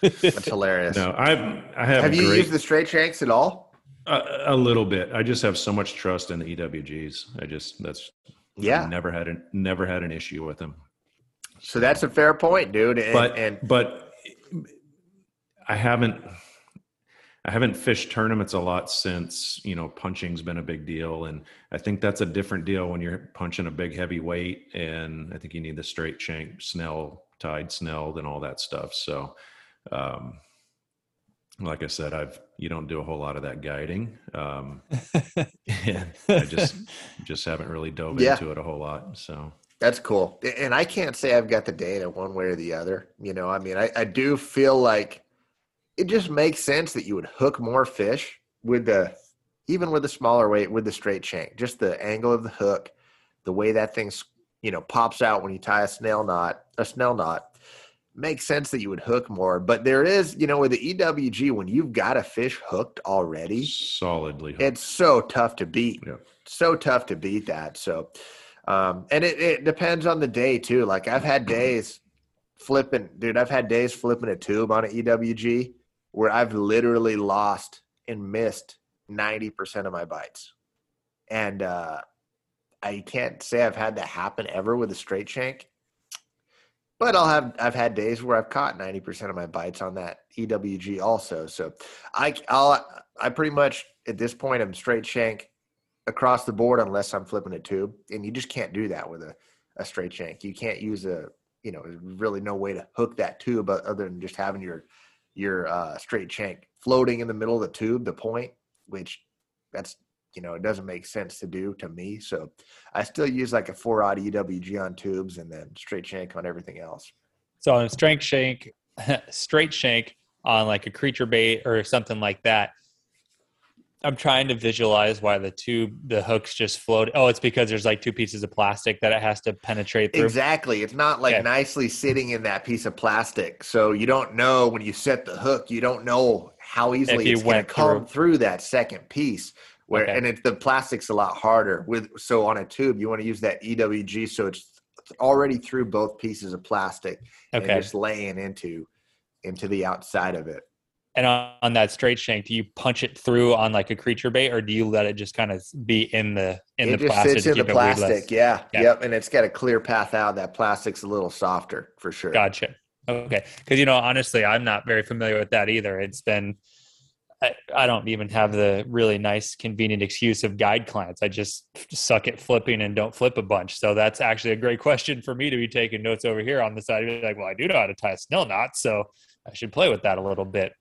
bit. That's hilarious. No, I've I have. Have you great, used the straight shanks at all? A, a, little bit. I just have so much trust in the EWGs. I just that's yeah. I've never had an never had an issue with them. So that's a fair point, dude. And, but and but I haven't I haven't fished tournaments a lot since you know punching's been a big deal, and I think that's a different deal when you're punching a big heavy weight, and I think you need the straight shank, snell, tied, snelled, and all that stuff. So, um, like I said, I've you don't do a whole lot of that guiding, um, and I just just haven't really dove yeah. into it a whole lot. So that's cool. And I can't say I've got the data one way or the other. You know, I mean, I, I do feel like it just makes sense that you would hook more fish with the, even with the smaller weight, with the straight shank, just the angle of the hook, the way that thing's, you know, pops out when you tie a snail knot, a snell knot makes sense that you would hook more. But there is, you know, with the EWG, when you've got a fish hooked already, solidly, hooked. it's so tough to beat. Yeah. So tough to beat that. So, um, and it, it depends on the day too. Like I've had days flipping, dude, I've had days flipping a tube on an EWG where I've literally lost and missed 90% of my bites. And uh, I can't say I've had that happen ever with a straight shank. But I'll have I've had days where I've caught 90% of my bites on that EWG also. So I I'll I pretty much at this point I'm straight shank across the board unless I'm flipping a tube, and you just can't do that with a, a straight shank. You can't use a you know really no way to hook that tube other than just having your your uh, straight shank floating in the middle of the tube, the point, which that's you know it doesn't make sense to do to me. So I still use like a four odd EWG on tubes and then straight shank on everything else. So on a straight shank, straight shank on like a creature bait or something like that I'm trying to visualize why the tube, the hooks just float. Oh, it's because there's like two pieces of plastic that it has to penetrate through. Exactly. It's not like yeah. nicely sitting in that piece of plastic. So you don't know when you set the hook, you don't know how easily it's going to come through. that second piece. Where okay. and it, the plastic's a lot harder with so on a tube you want to use that EWG so it's already through both pieces of plastic okay. and just laying into into the outside of it. And on, on, that straight shank, do you punch it through on like a creature bait, or do you let it just kind of be in the in it the plastic? Sits in the plastic, yeah. yeah. Yep, and it's got a clear path out. That plastic's a little softer for sure. Gotcha. Okay, because you know, honestly, I'm not very familiar with that either. It's been I, I, don't even have the really nice, convenient excuse of guide clients. I just suck at flipping and don't flip a bunch. So that's actually a great question for me to be taking notes over here on the side. Be like, well, I do know how to tie a snell knot, so I should play with that a little bit.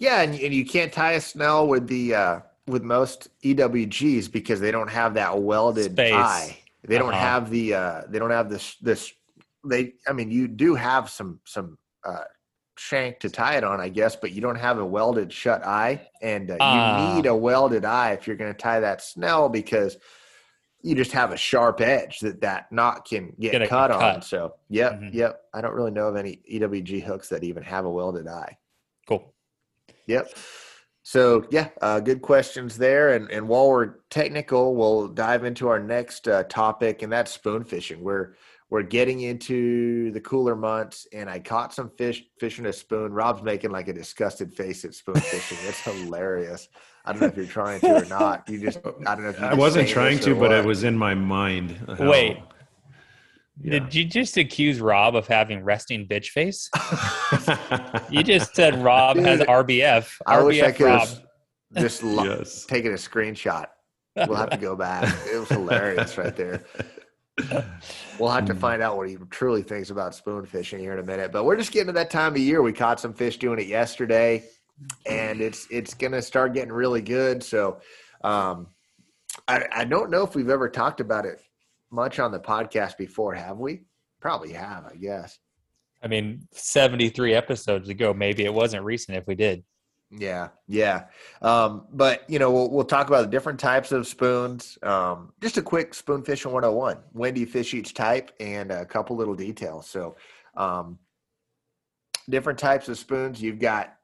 Yeah, and, and you can't tie a snell with the uh, with most EWGs because they don't have that welded Space. tie. They don't uh-huh. have the uh, they don't have this this they. I mean, you do have some some uh, shank to tie it on, I guess, but you don't have a welded shut eye, and uh, you ah. need a welded eye if you're going to tie that snell because you just have a sharp edge that that knot can get, get cut, cut, on. So, yep, mm-hmm. yep. I don't really know of any EWG hooks that even have a welded eye. Cool. Yep. So yeah, uh, good questions there. And and while we're technical, we'll dive into our next uh, topic, and that's spoon fishing. We're we're getting into the cooler months, and I caught some fish fishing a spoon. Rob's making like a disgusted face at spoon fishing. It's hilarious. I don't know if you're trying to or not. You just I don't know if I wasn't trying to, but it was in my mind. How, Wait. Yeah. Did you just accuse Rob of having resting bitch face? you just said Rob Dude, has RBF. I RBF wish I could Rob. just lo- yes. taken a screenshot. We'll have to go back. It was hilarious right there. We'll have to hmm. find out what he truly thinks about spoon fishing here in a minute. But we're just getting to that time of year. We caught some fish doing it yesterday, and it's it's gonna start getting really good. So um, I, I don't know if we've ever talked about it much on the podcast before, have we? Probably have, I guess. I mean, 73 episodes ago, maybe it wasn't recent if we did. Yeah, yeah. Um, but you know, we'll we'll talk about the different types of spoons. Um, just a quick spoon fishing 101. When do you fish each type and a couple little details. So um, different types of spoons. You've got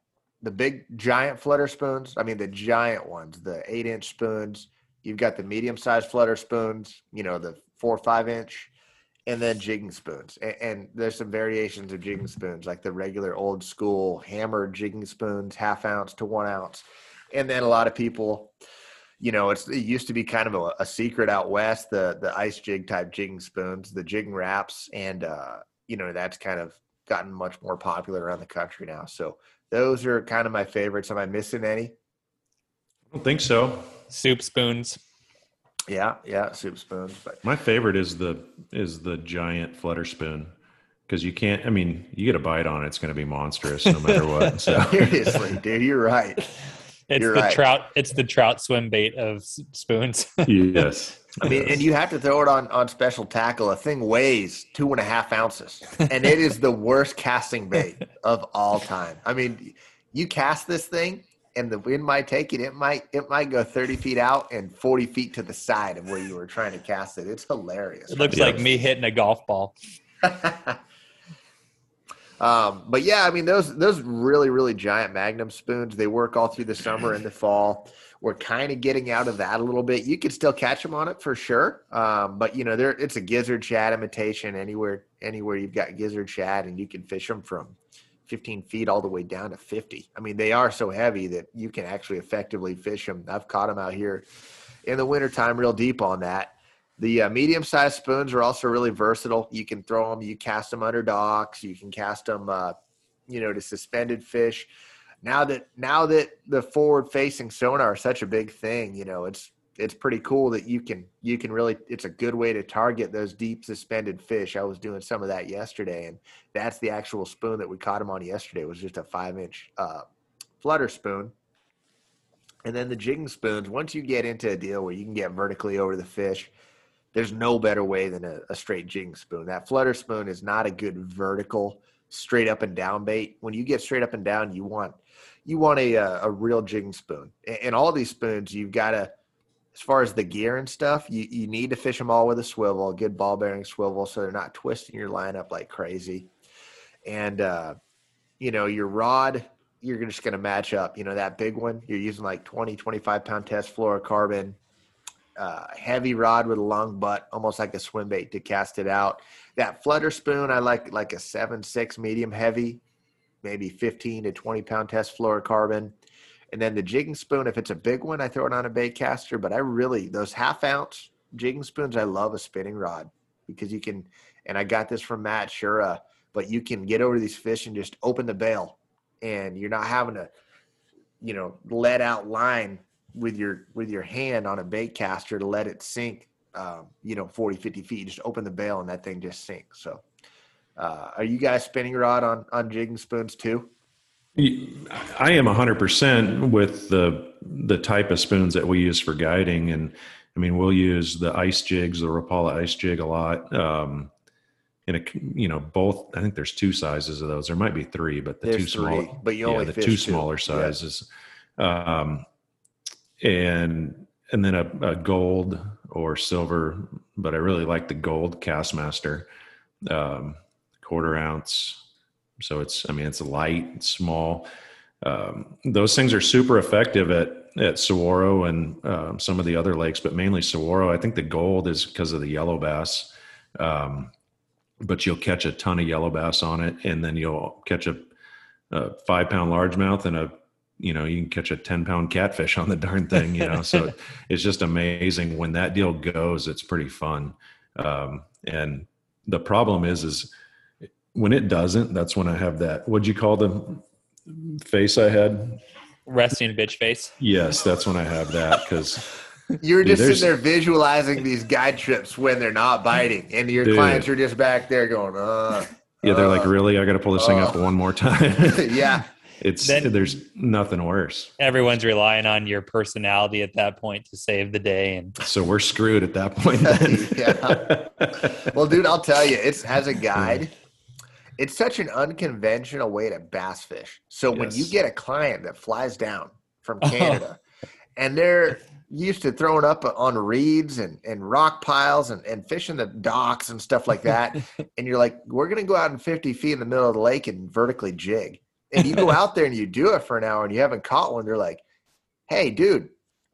the big giant flutter spoons. I mean the giant ones, the eight inch spoons. You've got the medium sized flutter spoons, you know, the four or five inch and then jigging spoons. And, and, there's some variations of jigging spoons, like the regular old school hammered jigging spoons, half ounce to one ounce. And then a lot of people, you know, it's it used to be kind of a, a secret out west, the the ice jig type jigging spoons, the jigging wraps, and uh, you know that's kind of gotten much more popular around the country now. So those are kind of my favorites. Am I missing any? I don't think so. Soup spoons. Yeah, yeah, soup spoons. But my favorite is the is the giant flutter spoon because you can't. I mean, you get a bite on it, it's going to be monstrous no matter what. So seriously, dude, you're right. It's you're the right. trout. It's the trout swim bait of spoons. yes. I mean, yes. and you have to throw it on on special tackle. A thing weighs two and a half ounces, and it is the worst casting bait of all time. I mean, you cast this thing, and the wind might take it. It might it might go thirty feet out and forty feet to the side of where you were trying to cast it. It's hilarious. It looks like me hitting a golf ball. um, but yeah, I mean those those really really giant Magnum spoons. They work all through the summer and the fall. We're kind of getting out of that a little bit. You could still catch them on it for sure, um, but you know there it's a gizzard shad imitation. Anywhere anywhere you've got gizzard shad, and you can fish them from 15 feet all the way down to 50. I mean, they are so heavy that you can actually effectively fish them. I've caught them out here in the wintertime real deep on that. The uh, medium sized spoons are also really versatile. You can throw them, you cast them under docks, you can cast them, uh, you know, to suspended fish. Now that now that the forward facing sonar is such a big thing, you know, it's it's pretty cool that you can you can really it's a good way to target those deep suspended fish. I was doing some of that yesterday, and that's the actual spoon that we caught him on yesterday. It was just a five inch uh, flutter spoon. And then the jigging spoons. Once you get into a deal where you can get vertically over the fish, there's no better way than a, a straight jigging spoon. That flutter spoon is not a good vertical, straight up and down bait. When you get straight up and down, you want you want a a, a real jigging spoon. And all these spoons, you've got to as far as the gear and stuff, you, you need to fish them all with a swivel, a good ball bearing swivel, so they're not twisting your line up like crazy. And, uh, you know, your rod, you're just going to match up. You know, that big one, you're using like 20, 25 pound test fluorocarbon, uh, heavy rod with a long butt, almost like a swim bait to cast it out. That flutter spoon, I like like a seven, six medium heavy, maybe 15 to 20 pound test fluorocarbon. And then the jigging spoon, if it's a big one, I throw it on a bait caster. But I really, those half ounce jigging spoons, I love a spinning rod because you can, and I got this from Matt Shura, but you can get over these fish and just open the bail and you're not having to, you know, let out line with your with your hand on a bait caster to let it sink um, you know 40 50 feet you just open the bail and that thing just sinks so uh, are you guys spinning rod on on jigging spoons too I am 100% with the the type of spoons that we use for guiding and I mean we'll use the ice jigs the Rapala ice jig a lot um and a, you know both I think there's two sizes of those there might be three but the there's two smaller but you only yeah, the two smaller sizes yeah. um and and then a, a, gold or silver, but I really like the gold Kastmaster, um, quarter ounce. So it's, I mean, it's light, it's small. Um, those things are super effective at at Saguaro and um, some of the other lakes, but mainly Saguaro. I think the gold is because of the yellow bass. Um, but you'll catch a ton of yellow bass on it, and then you'll catch a, a five pound largemouth and a you know you can catch a 10 pound catfish on the darn thing you know so it's just amazing when that deal goes it's pretty fun um, and the problem is is when it doesn't that's when i have that what'd you call the face i had resting bitch face yes that's when i have that because you're just sitting there visualizing these guide trips when they're not biting and your dude. clients are just back there going uh yeah they're uh, like really i gotta pull this uh, thing up one more time yeah it's then there's nothing worse. Everyone's relying on your personality at that point to save the day, and so we're screwed at that point. Then. yeah. Well, dude, I'll tell you, it's as a guide, it's such an unconventional way to bass fish. So yes. when you get a client that flies down from oh. Canada, and they're used to throwing up on reeds and, and rock piles and, and fishing the docks and stuff like that. and you're like, we're going to go out in 50 feet in the middle of the lake and vertically jig and you go out there and you do it for an hour and you haven't caught one, they're like, "Hey, dude,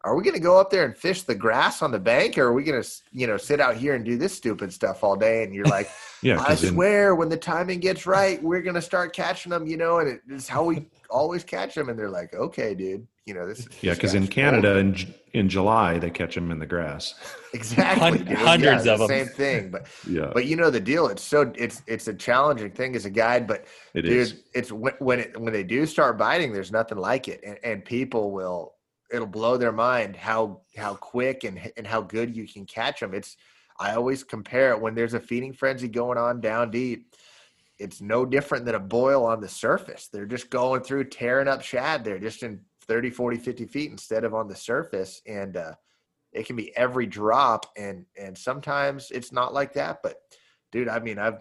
are we going to go up there and fish the grass on the bank, or are we going to, you know, sit out here and do this stupid stuff all day?" And you're like, "Yeah, I swear, in- when the timing gets right, we're going to start catching them, you know, and it's how we always catch them." And they're like, "Okay, dude." You know this. Yeah, because in Canada in in July they catch them in the grass. Exactly, dude. hundreds yeah, of them. Same thing, but yeah. But you know the deal. It's so it's it's a challenging thing as a guide, but it dude, is. It's when when it when they do start biting, there's nothing like it, and, and people will it'll blow their mind how how quick and and how good you can catch them. It's I always compare it when there's a feeding frenzy going on down deep. It's no different than a boil on the surface. They're just going through tearing up shad. They're just in 30, 40, 50 feet instead of on the surface. And uh, it can be every drop. And, and sometimes it's not like that. But dude, I mean, I've,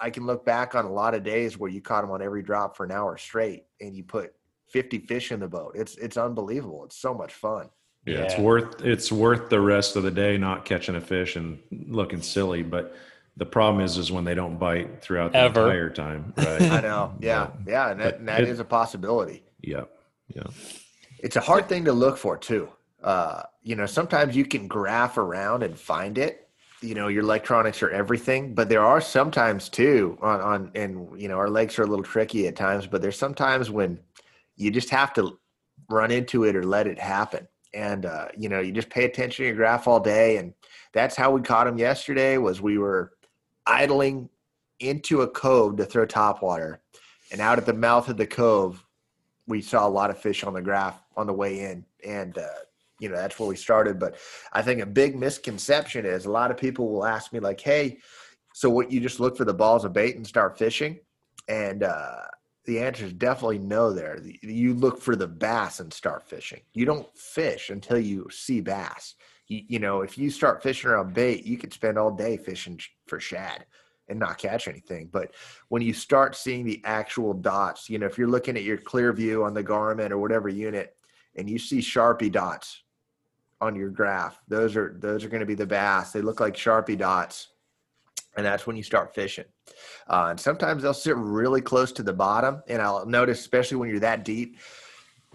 I can look back on a lot of days where you caught them on every drop for an hour straight and you put 50 fish in the boat. It's, it's unbelievable. It's so much fun. Yeah, yeah, it's worth it's worth the rest of the day not catching a fish and looking silly. But the problem is, is when they don't bite throughout the Ever. entire time. Right? I know. Yeah, yeah, and that, and that it, is a possibility. Yeah, yeah. It's a hard thing to look for too. Uh, you know, sometimes you can graph around and find it. You know, your electronics are everything, but there are sometimes too on on and you know our legs are a little tricky at times, but there's sometimes when you just have to run into it or let it happen. And uh, you know, you just pay attention to your graph all day, and that's how we caught him yesterday. Was we were idling into a cove to throw top water, and out at the mouth of the cove, we saw a lot of fish on the graph on the way in, and uh, you know that's where we started. But I think a big misconception is a lot of people will ask me like, "Hey, so what? You just look for the balls of bait and start fishing?" And uh, the answer is definitely no. There, you look for the bass and start fishing. You don't fish until you see bass. You, you know, if you start fishing around bait, you could spend all day fishing for shad and not catch anything. But when you start seeing the actual dots, you know, if you're looking at your clear view on the Garmin or whatever unit and you see Sharpie dots on your graph, those are those are going to be the bass. They look like Sharpie dots. And that's when you start fishing. Uh, and sometimes they'll sit really close to the bottom. And I'll notice, especially when you're that deep,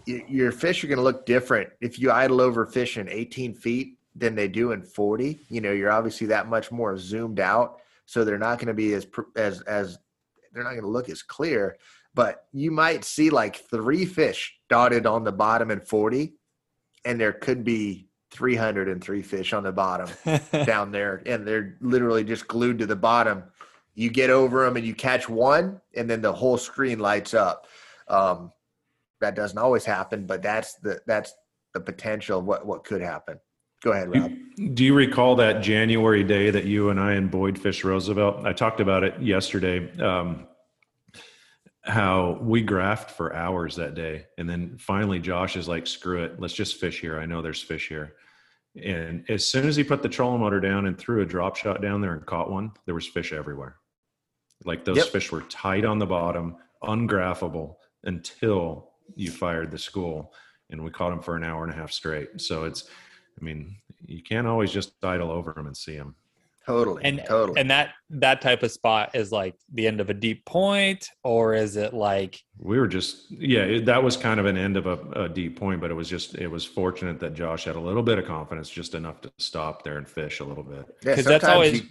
your fish are going to look different if you idle over fishing 18 feet than they do in 40. You know, you're obviously that much more zoomed out so they're not going to be as as as they're not going to look as clear. But you might see like three fish dotted on the bottom in 40, and there could be 303 fish on the bottom down there, and they're literally just glued to the bottom. You get over them and you catch one, and then the whole screen lights up. Um, that doesn't always happen, but that's the that's the potential of what what could happen. Go ahead, Rob. Do you recall that January day that you and I and Boyd Fish Roosevelt? I talked about it yesterday. Um, how we graphed for hours that day, and then finally Josh is like, "Screw it, let's just fish here. I know there's fish here." And as soon as he put the trolling motor down and threw a drop shot down there and caught one, there was fish everywhere. Like those yep. fish were tight on the bottom, ungraphable until you fired the school, and we caught them for an hour and a half straight. So it's I mean, you can't always just idle over them and see them. Totally. And totally. and that that type of spot is like the end of a deep point, or is it like we were just yeah it, that was kind of an end of a, a, deep point, but it was just it was fortunate that Josh had a little bit of confidence, just enough to stop there and fish a little bit. Yeah, because that's always. You...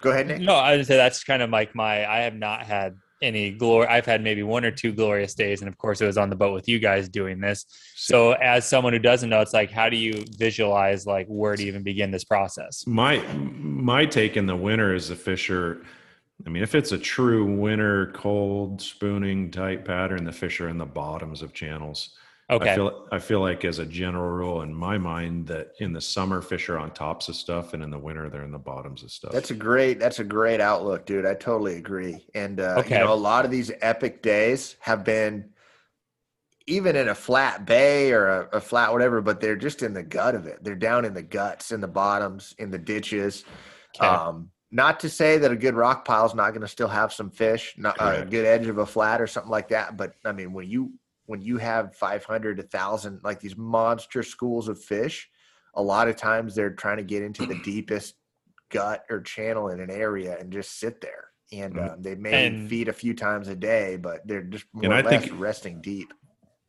Go ahead, Nick. No, I would say that's kind of like my. I have not had any glory. I've had maybe one or two glorious days, and of course, it was on the boat with you guys doing this. So, as someone who doesn't know, it's like, how do you visualize like where to even begin this process? My my take in the winter is the fisher. I mean, if it's a true winter cold spooning type pattern, the fish are in the bottoms of channels. Okay. I feel I feel like as a general rule in my mind that in the summer fish are on tops of stuff and in the winter they're in the bottoms of stuff. That's a great that's a great outlook, dude. I totally agree. And uh, okay. you know, a lot of these epic days have been even in a flat bay or a, a, flat whatever, but they're just in the gut of it. They're down in the guts, in the bottoms, in the ditches. Okay. Um, not to say that a good rock pile is not going to still have some fish, not uh, a good edge of a flat or something like that. But I mean, when you when you have 500 1000 like these monster schools of fish a lot of times they're trying to get into the deepest gut or channel in an area and just sit there. And mm-hmm. um, they may and, feed a few times a day but they're just more and I think, resting deep.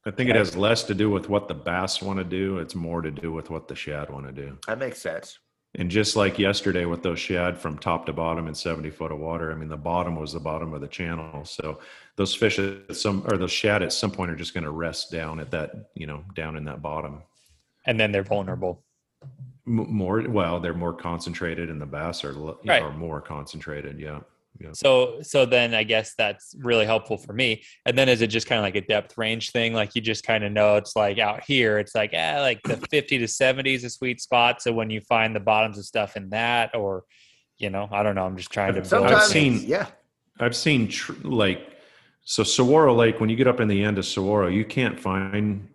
I think it has less to do with what the bass want to do. It's more to do with what the shad want to do. That makes sense and just like yesterday with those shad from top to bottom in 70 foot of water, I mean, the bottom was the bottom of the channel. So those fish at some, or those shad at some point are just going to rest down at that, you know, down in that bottom. And then they're vulnerable. M- more, well, they're more concentrated and the bass are, right. are more concentrated. Yeah. Yeah. So so then I guess that's really helpful for me. And then is it just kind of like a depth range thing? Like you just kind of know it's like out here, it's like eh, like the 50 to 70 is a sweet spot. So when you find the bottoms of stuff in that, or you know, I don't know. I'm just trying to. Sometimes, I've seen yeah, I've seen tr- like so Saguaro Lake. When you get up in the end of Saguaro, you can't find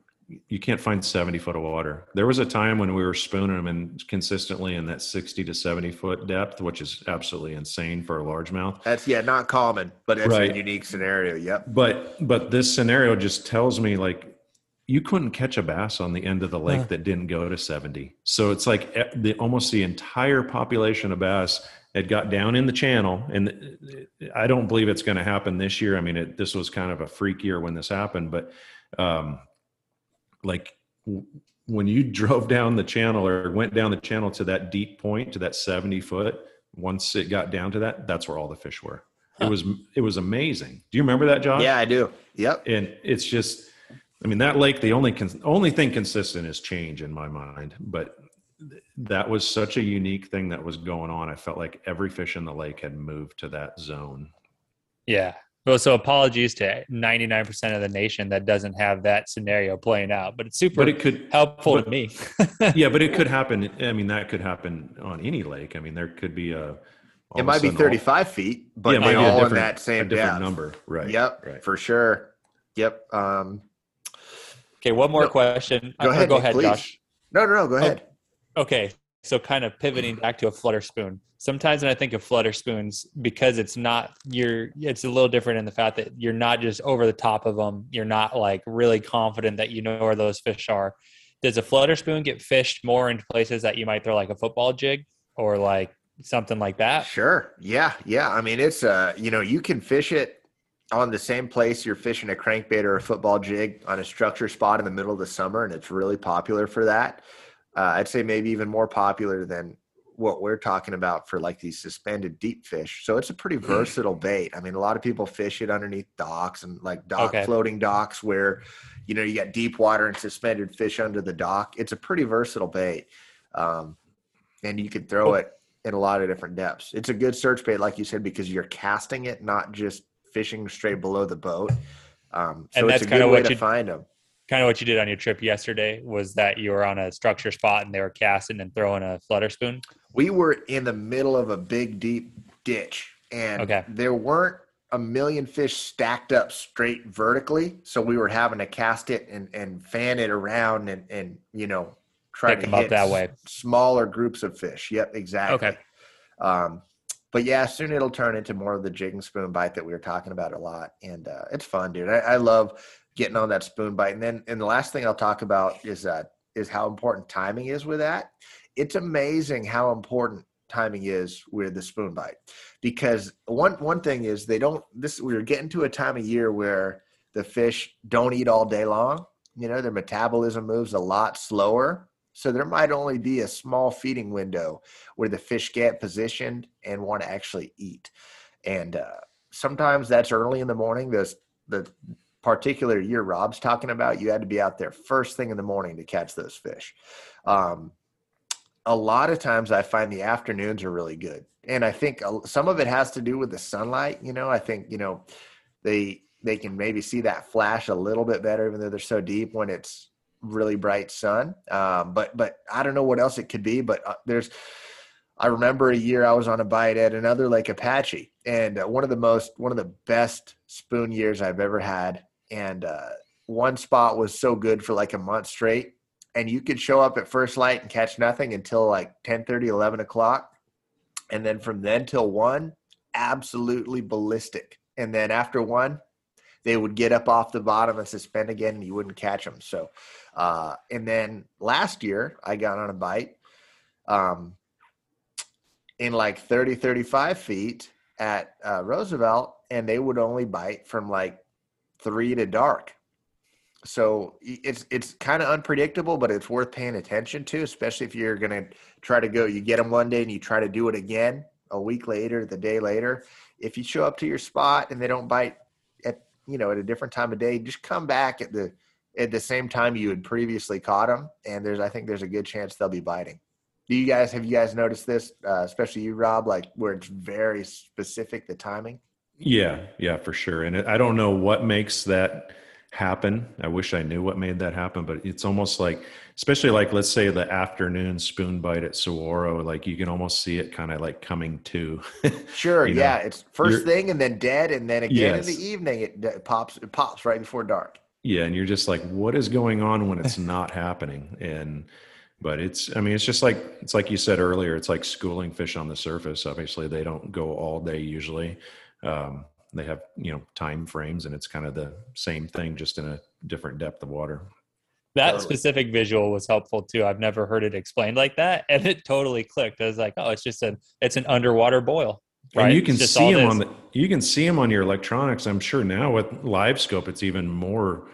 you can't find 70 foot of water. There was a time when we were spooning them and consistently in that 60 to 70 foot depth, which is absolutely insane for a largemouth. That's yeah, not common, but it's right. a unique scenario. Yep. But but this scenario just tells me like you couldn't catch a bass on the end of the lake huh. that didn't go to 70. So it's like eh, the almost the entire population of bass had got down in the channel and I don't believe it's going to happen this year. I mean, it, this was kind of a freak year when this happened, but um, like when you drove down the channel or went down the channel to that deep point to that 70 foot once it got down to that that's where all the fish were. Huh. it was it was amazing. Do you remember that john yeah i do. Yep. And it's just i mean that lake the only only thing consistent is change in my mind but that was such a unique thing that was going on. I felt like every fish in the lake had moved to that zone. Yeah well, so apologies to 99% of the nation that doesn't have that scenario playing out, but it's super but it could, helpful but, to me. yeah, but it could happen. I mean, that could happen on any lake. I mean, there could be a. It might be 35 all, feet, but yeah, all in that same different depth. number. Right. Yep. Right. For sure. Yep. Um, okay. One more no, question. Go ahead. Go ahead, please. Josh. No, no, no. Go ahead. Okay. So kind of pivoting back to a flutter spoon sometimes when I think of flutter spoons, because it's not you're it's a little different in the fact that you're not just over the top of them. You're not like really confident that you know where those fish are. Does a flutter spoon get fished more into places that you might throw like a football jig or like something like that? Sure. Yeah. Yeah. I mean, it's uh, you know, you can fish it on the same place you're fishing a crankbait or a football jig on a structure spot in the middle of the summer, and it's really popular for that. Uh, I'd say maybe even more popular than what we're talking about for like these suspended deep fish. So it's a pretty mm. versatile bait. I mean, a lot of people fish it underneath docks and like dock okay. floating docks where, you know, you got deep water and suspended fish under the dock. It's a pretty versatile bait. Um, and you could throw it in a lot of different depths. It's a good search bait, like you said, because you're casting it, not just fishing straight below the boat. Um, so it's a good way to find them kind of what you did on your trip yesterday was that you were on a structure spot and they were casting and throwing a flutter spoon? We were in the middle of a big deep ditch and okay. there weren't a million fish stacked up straight vertically so we were having to cast it and, and fan it around and, and you know try Pick to hit that way. smaller groups of fish. Yep exactly. Okay. Um, but yeah soon it'll turn into more of the jig and spoon bite that we were talking about a lot and uh, it's fun dude. I, I love getting on that spoon bite. And then, and the last thing I'll talk about is that is how important timing is with that. It's amazing how important timing is with the spoon bite because one one thing is they don't this we're getting to a time of year where the fish don't eat all day long you know their metabolism moves a lot slower so there might only be a small feeding window where the fish get positioned and want to actually eat and uh, sometimes that's early in the morning this the particular year rob's talking about you had to be out there first thing in the morning to catch those fish um, a lot of times I find the afternoons are really good. And I think some of it has to do with the sunlight. You know, I think, you know, they, they can maybe see that flash a little bit better, even though they're so deep when it's really bright sun. Um, but, but I don't know what else it could be, but uh, there's, I remember a year I was on a bite at another Lake Apache and uh, one of the most, one of the best spoon years I've ever had. And, uh, one spot was so good for like a month straight and you could show up at first light and catch nothing until like 10 30 11 o'clock and then from then till one absolutely ballistic and then after one they would get up off the bottom and suspend again and you wouldn't catch them so uh, and then last year i got on a bite um, in like 30 35 feet at uh, roosevelt and they would only bite from like three to dark so it's it's kind of unpredictable, but it's worth paying attention to, especially if you're going to try to go. You get them one day and you try to do it again a week later, the day later. If you show up to your spot and they don't bite at you know at a different time of day, just come back at the at the same time you had previously caught them, and there's I think there's a good chance they'll be biting. Do you guys have you guys noticed this, uh, especially you, Rob, like where it's very specific the timing? Yeah, yeah, for sure. And I don't know what makes that happen. I wish I knew what made that happen, but it's almost like, especially like let's say the afternoon spoon bite at Saguaro, like you can almost see it kind of like coming to. sure, you know, yeah, it's 1st thing and then dead, and then again yes. in the evening it, it pops. It pops right before dark. Yeah, and you're just like, what is going on when it's not happening? And but it's, I mean, it's just like it's like you said earlier. It's like schooling fish on the surface. Obviously, they don't go all day usually. Um, they have you know time frames and it's kind of the same thing just in a different depth of water. That specific visual was helpful too. I've never heard it explained like that and it totally clicked. I was like oh it's just an it's an underwater boil right? and you can see them on the you can see them on your electronics. I'm sure now with LiveScope it's even more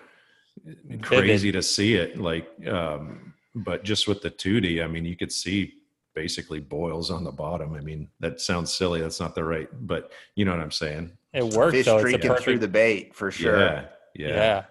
crazy to see it like um but just with the 2d i mean you could see basically boils on the bottom i mean that sounds silly that's not the right but you know what i'm saying it works. Fish though. drinking perfect... through the bait for sure. Yeah, yeah. yeah.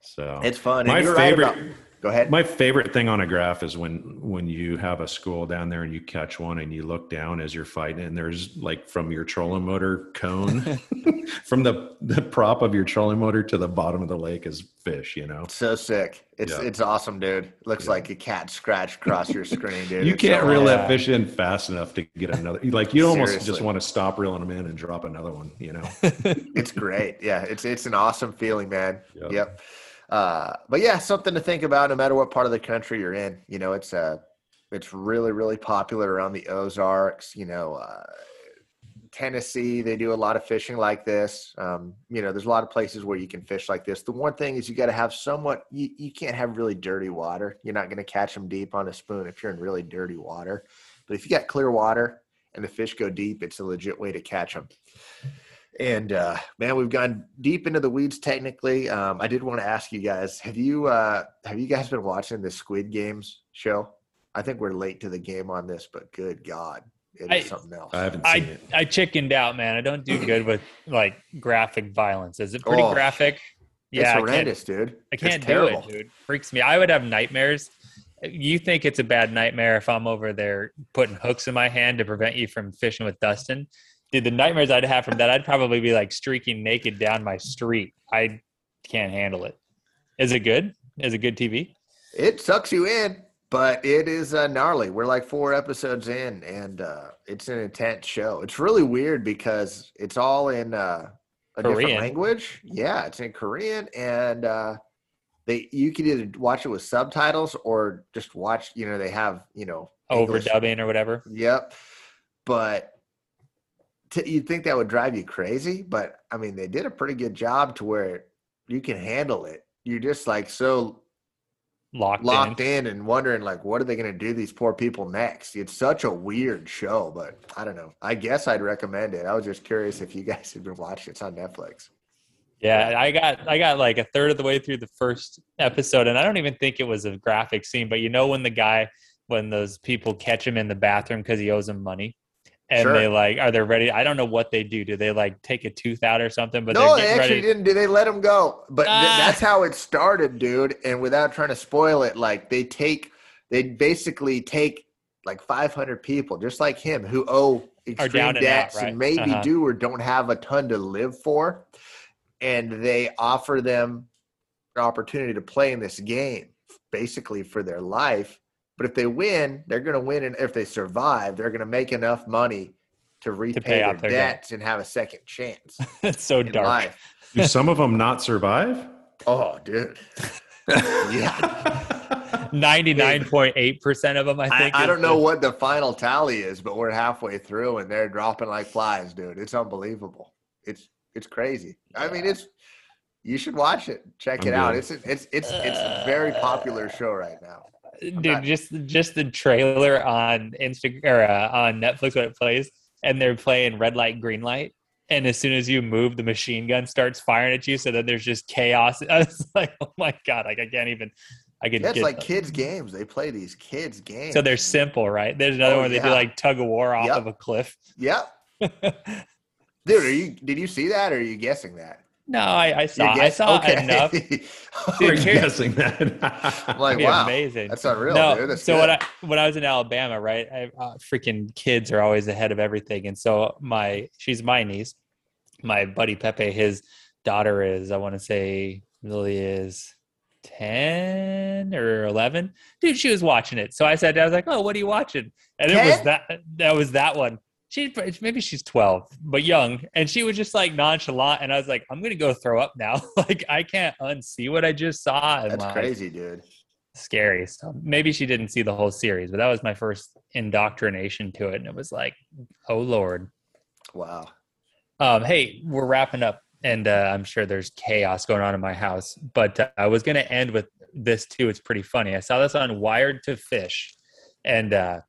So it's fun. My favorite. Right about... Go ahead. My favorite thing on a graph is when when you have a school down there and you catch one and you look down as you're fighting and there's like from your trolling motor cone, from the the prop of your trolling motor to the bottom of the lake is fish. You know, so sick. It's yeah. it's awesome, dude. Looks yeah. like a cat scratched across your screen, dude. you it's can't so reel that fish in fast enough to get another. Like you almost just want to stop reeling them in and drop another one. You know, it's great. Yeah, it's it's an awesome feeling, man. Yep. yep. Uh, but yeah, something to think about no matter what part of the country you're in. You know, it's uh, it's really really popular around the Ozarks. You know, uh, Tennessee they do a lot of fishing like this. Um, you know, there's a lot of places where you can fish like this. The one thing is you got to have somewhat. You, you can't have really dirty water. You're not going to catch them deep on a spoon if you're in really dirty water. But if you got clear water and the fish go deep, it's a legit way to catch them. And uh, man, we've gone deep into the weeds technically. Um, I did want to ask you guys: Have you uh, have you guys been watching the Squid Games show? I think we're late to the game on this, but good God, it is I, something else. I haven't seen I, it. I chickened out, man. I don't do good with like graphic violence. Is it pretty oh, graphic? Yeah, it's horrendous, I dude. I can't do it, dude. Freaks me. I would have nightmares. You think it's a bad nightmare if I'm over there putting hooks in my hand to prevent you from fishing with Dustin? Dude, the nightmares I'd have from that, I'd probably be like streaking naked down my street. I can't handle it. Is it good? Is it good TV? It sucks you in, but it is uh, gnarly. We're like four episodes in, and uh, it's an intense show. It's really weird because it's all in uh, a Korean. different language. Yeah, it's in Korean, and uh, they you can either watch it with subtitles or just watch. You know, they have you know overdubbing or whatever. Yep, but t- you'd think that would drive you crazy, but I mean, they did a pretty good job to where you can handle it. You're just like so locked, locked in. in and wondering like what are they going to do these poor people next it's such a weird show but i don't know i guess i'd recommend it i was just curious if you guys had been watching it's on netflix Yeah, I got I got like a third of the way through the first episode, and I don't even think it was a graphic scene. But you know when the guy, when those people catch him in the bathroom because he owes them money, and Sure. they like are they ready? I don't know what they do. Do they like take a tooth out or something? But no they're they getting actually ready. didn't do they let him go but th- Ah. that's how it started dude and without trying to spoil it like they take they basically take like 500 people just like him who owe extreme down and out, debts right? and maybe Uh-huh. do or don't have a ton to live for and they offer them an opportunity to play in this game basically for their life but if they win they're going to win and if they survive they're going to make enough money to repay pay their off their debt. debts and have a second chance it's so dark. life Do some of them not survive? Oh, dude. yeah. Ninety nine point eight percent of them, I I, think. I is don't know the- what the final tally is, but we're halfway through and they're dropping like flies, dude. It's unbelievable. It's it's crazy. I mean, it's you should watch it. Check I'm it out. It's it's it's it's a very popular show right now. Dude not- just just the trailer on instagram or uh, on netflix when it plays and they're playing red light green light and as soon as you move the machine gun starts firing at you so then there's just chaos i was like oh my god like i can't even i can Yeah, it's get like kids games. They play these kids games. so they're simple right there's another Oh, one where they do like tug of war off Yep. of a cliff Yep. Dude, are you did you see that or are you guessing that? No i, I saw i saw okay. enough We're Dude, here's- guessing that. I'm like, wow. amazing That's unreal, no, dude. That's so good. when I when I was in Alabama, right, I, uh, freaking kids are always ahead of everything, and so my she's my niece, my buddy Pepe, his daughter is I want to say Lily is ten or eleven, dude. She was watching it, so I said I was like, oh, what are you watching? And it was that that was that one. She maybe she's twelve, but young, and she was just like nonchalant, and I was like, I'm gonna go throw up now. like I can't unsee what I just saw. And That's like, crazy, dude. scary stuff. Maybe she didn't see the whole series, but that was my first indoctrination to it, and it was like, oh lord. Wow. Um, hey, we're wrapping up, and uh, I'm sure there's chaos going on in my house, but uh, I was going to end with this too. It's pretty funny. I saw this on Wired2Fish, and uh,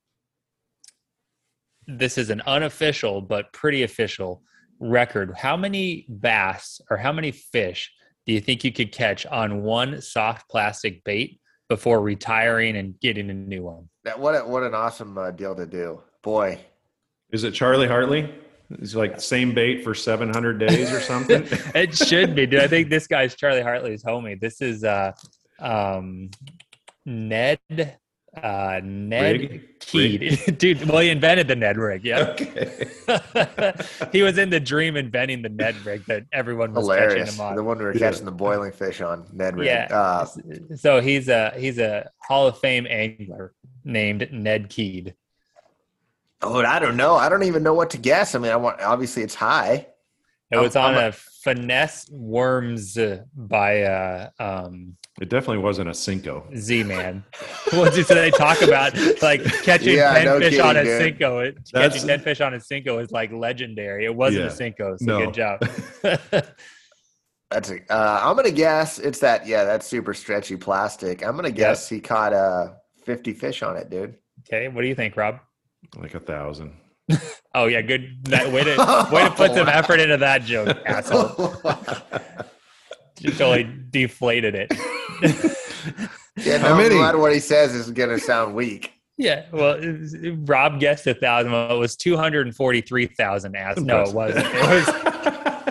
this is an unofficial but pretty official record. How many bass or how many fish do you think you could catch on one soft plastic bait before retiring and getting a new one? That what a, what an awesome uh, deal to do. Boy. Is it Charlie Hartley? It's like same bait for 700 days or something. it should be, dude. I think this guy's Charlie Hartley's homie. This is uh um Ned uh Ned Rig? Kehde. dude, well he invented the Ned rig, yeah. okay. he was in the dream inventing the Ned rig that everyone was Hilarious. catching him on. The one we were Yeah. catching the boiling fish on, Ned Rig. Yeah. Uh, so he's a he's a Hall of Fame angler named Ned Kehde. oh, I don't know. I don't even know what to guess. I mean, I want obviously it's high. It was I'm- on I'm a finesse worms uh, by uh um It definitely wasn't a Senko. Z Man. What did so they talk about? Like catching Yeah, ten no fish on a kidding, dude. Senko. It, That's- catching ten fish on a Senko is like legendary. It wasn't Yeah. a Senko, so No. good job. That's a, uh, I'm gonna guess it's that. Yeah, that's super stretchy plastic. I'm gonna guess he caught uh 50 fish on it, dude. okay, what do you think, Rob? Like a thousand. Oh yeah, good. That, way to way to put some effort into that joke, asshole. You totally deflated it. yeah, no, How I'm many? glad what he says is gonna sound weak. yeah, well, it was- Rob guessed a thousand. Well, it was two hundred and forty-three thousand. Ass. No, it wasn't. It was.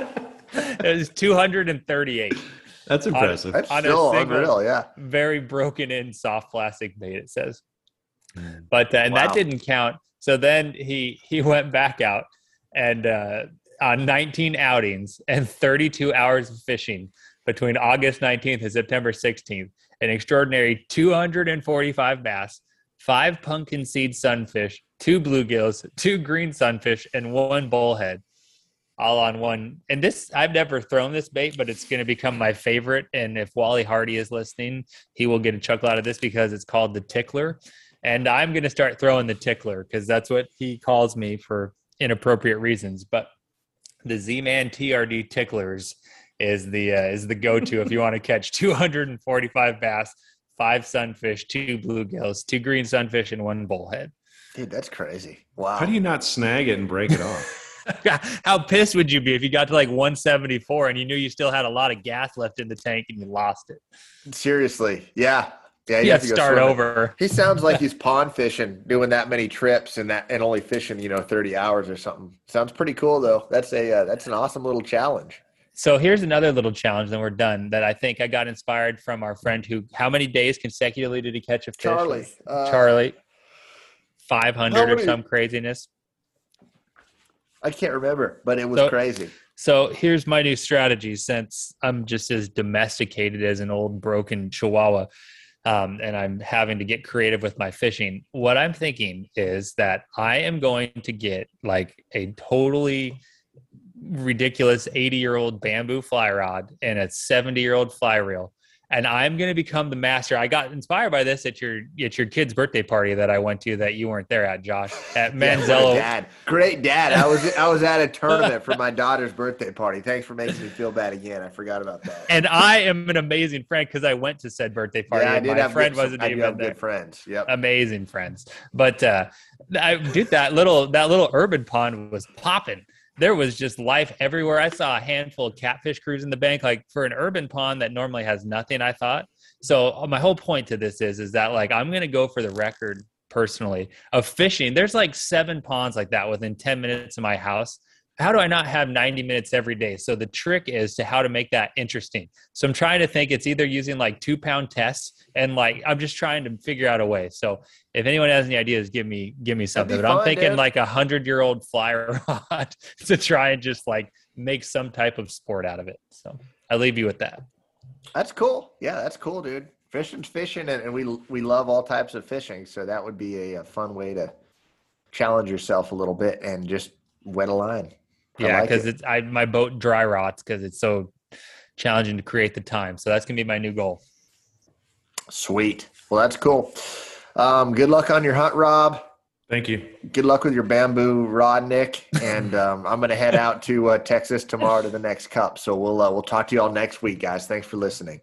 It was two hundred and thirty-eight. That's impressive. That's On still single- unreal. Yeah. very broken in soft plastic bait it says but uh, and Wow. that didn't count so then he he went back out and uh on 19 outings and 32 hours of fishing between august 19th and september 16th an extraordinary 245 bass five pumpkin seed sunfish two bluegills two green sunfish and one bullhead all on one. And this, I've never thrown this bait, but it's going to become my favorite. And if Wally Hardy is listening, he will get a chuckle out of this because it's called the tickler. And I'm going to start throwing the tickler because that's what he calls me for inappropriate reasons. But the Z-Man TRD ticklers is the uh, is the go-to if you want to catch 245 bass, five sunfish, two bluegills, two green sunfish, and one bullhead. Dude, that's crazy. Wow. How do you not snag it and break it off? How pissed would you be if you got to like 174 and you knew you still had a lot of gas left in the tank and you lost it? Seriously. Yeah. Yeah, you have to start swimming. over. He sounds like he's pond fishing, doing that many trips and that and only fishing, you know, 30 hours or something. Sounds pretty cool though. That's a uh, that's an awesome little challenge. So here's another little challenge, then we're done. That I think I got inspired from our friend who. How many days consecutively did he catch a fish? Charlie. Uh, Charlie. Five hundred or some craziness. I can't remember, but it was so, crazy. So here's my new strategy. Since I'm just as domesticated as an old broken Chihuahua, um, and I'm having to get creative with my fishing. What I'm thinking is that I am going to get like a totally ridiculous 80 year old bamboo fly rod and a 70 year old fly reel and I'm going to become the master. I got inspired by this at your at your kid's birthday party that I went to that you weren't there at, Josh, at Manzello. Yeah, dad, great dad. I was I was at a tournament for my daughter's birthday party. Thanks for making me feel bad again. I forgot about that. And I am an amazing friend because I went to said birthday party. Yeah, I did my have friend good, wasn't I even have there. Good friends. Yep, amazing friends. But uh, I dude, that little that little urban pond was popping there was just life everywhere. I saw a handful of catfish cruising the bank, like for an urban pond that normally has nothing. I thought so. Uh, my whole point to this is, is that like I'm to go for the record personally of fishing. There's like seven ponds like that within 10 minutes of my house how do I not have 90 minutes every day? So the trick is to how to make that interesting. So I'm trying to think it's either using like two pound tests and like I'm just trying to figure out a way. So if anyone has any ideas, give me give me something. But fun, I'm thinking dude. like a hundred year old flyer rod to try and just like make some type of sport out of it. So I leave you with that. That's cool. Yeah, that's cool, dude. Fishing's fishing, and, and we we love all types of fishing. So that would be a, a fun way to challenge yourself a little bit and just wet a line. Yeah, because like it. it's I my boat dry rots because it's so challenging to create the time. So that's gonna be my new goal. Sweet. Well, that's cool. Um, good luck on your hunt, Rob. Thank you. Good luck with your bamboo rod, Nick. And um, I'm going to head out to uh, Texas tomorrow to the next cup. So we'll uh, we'll talk to you all next week, guys. Thanks for listening.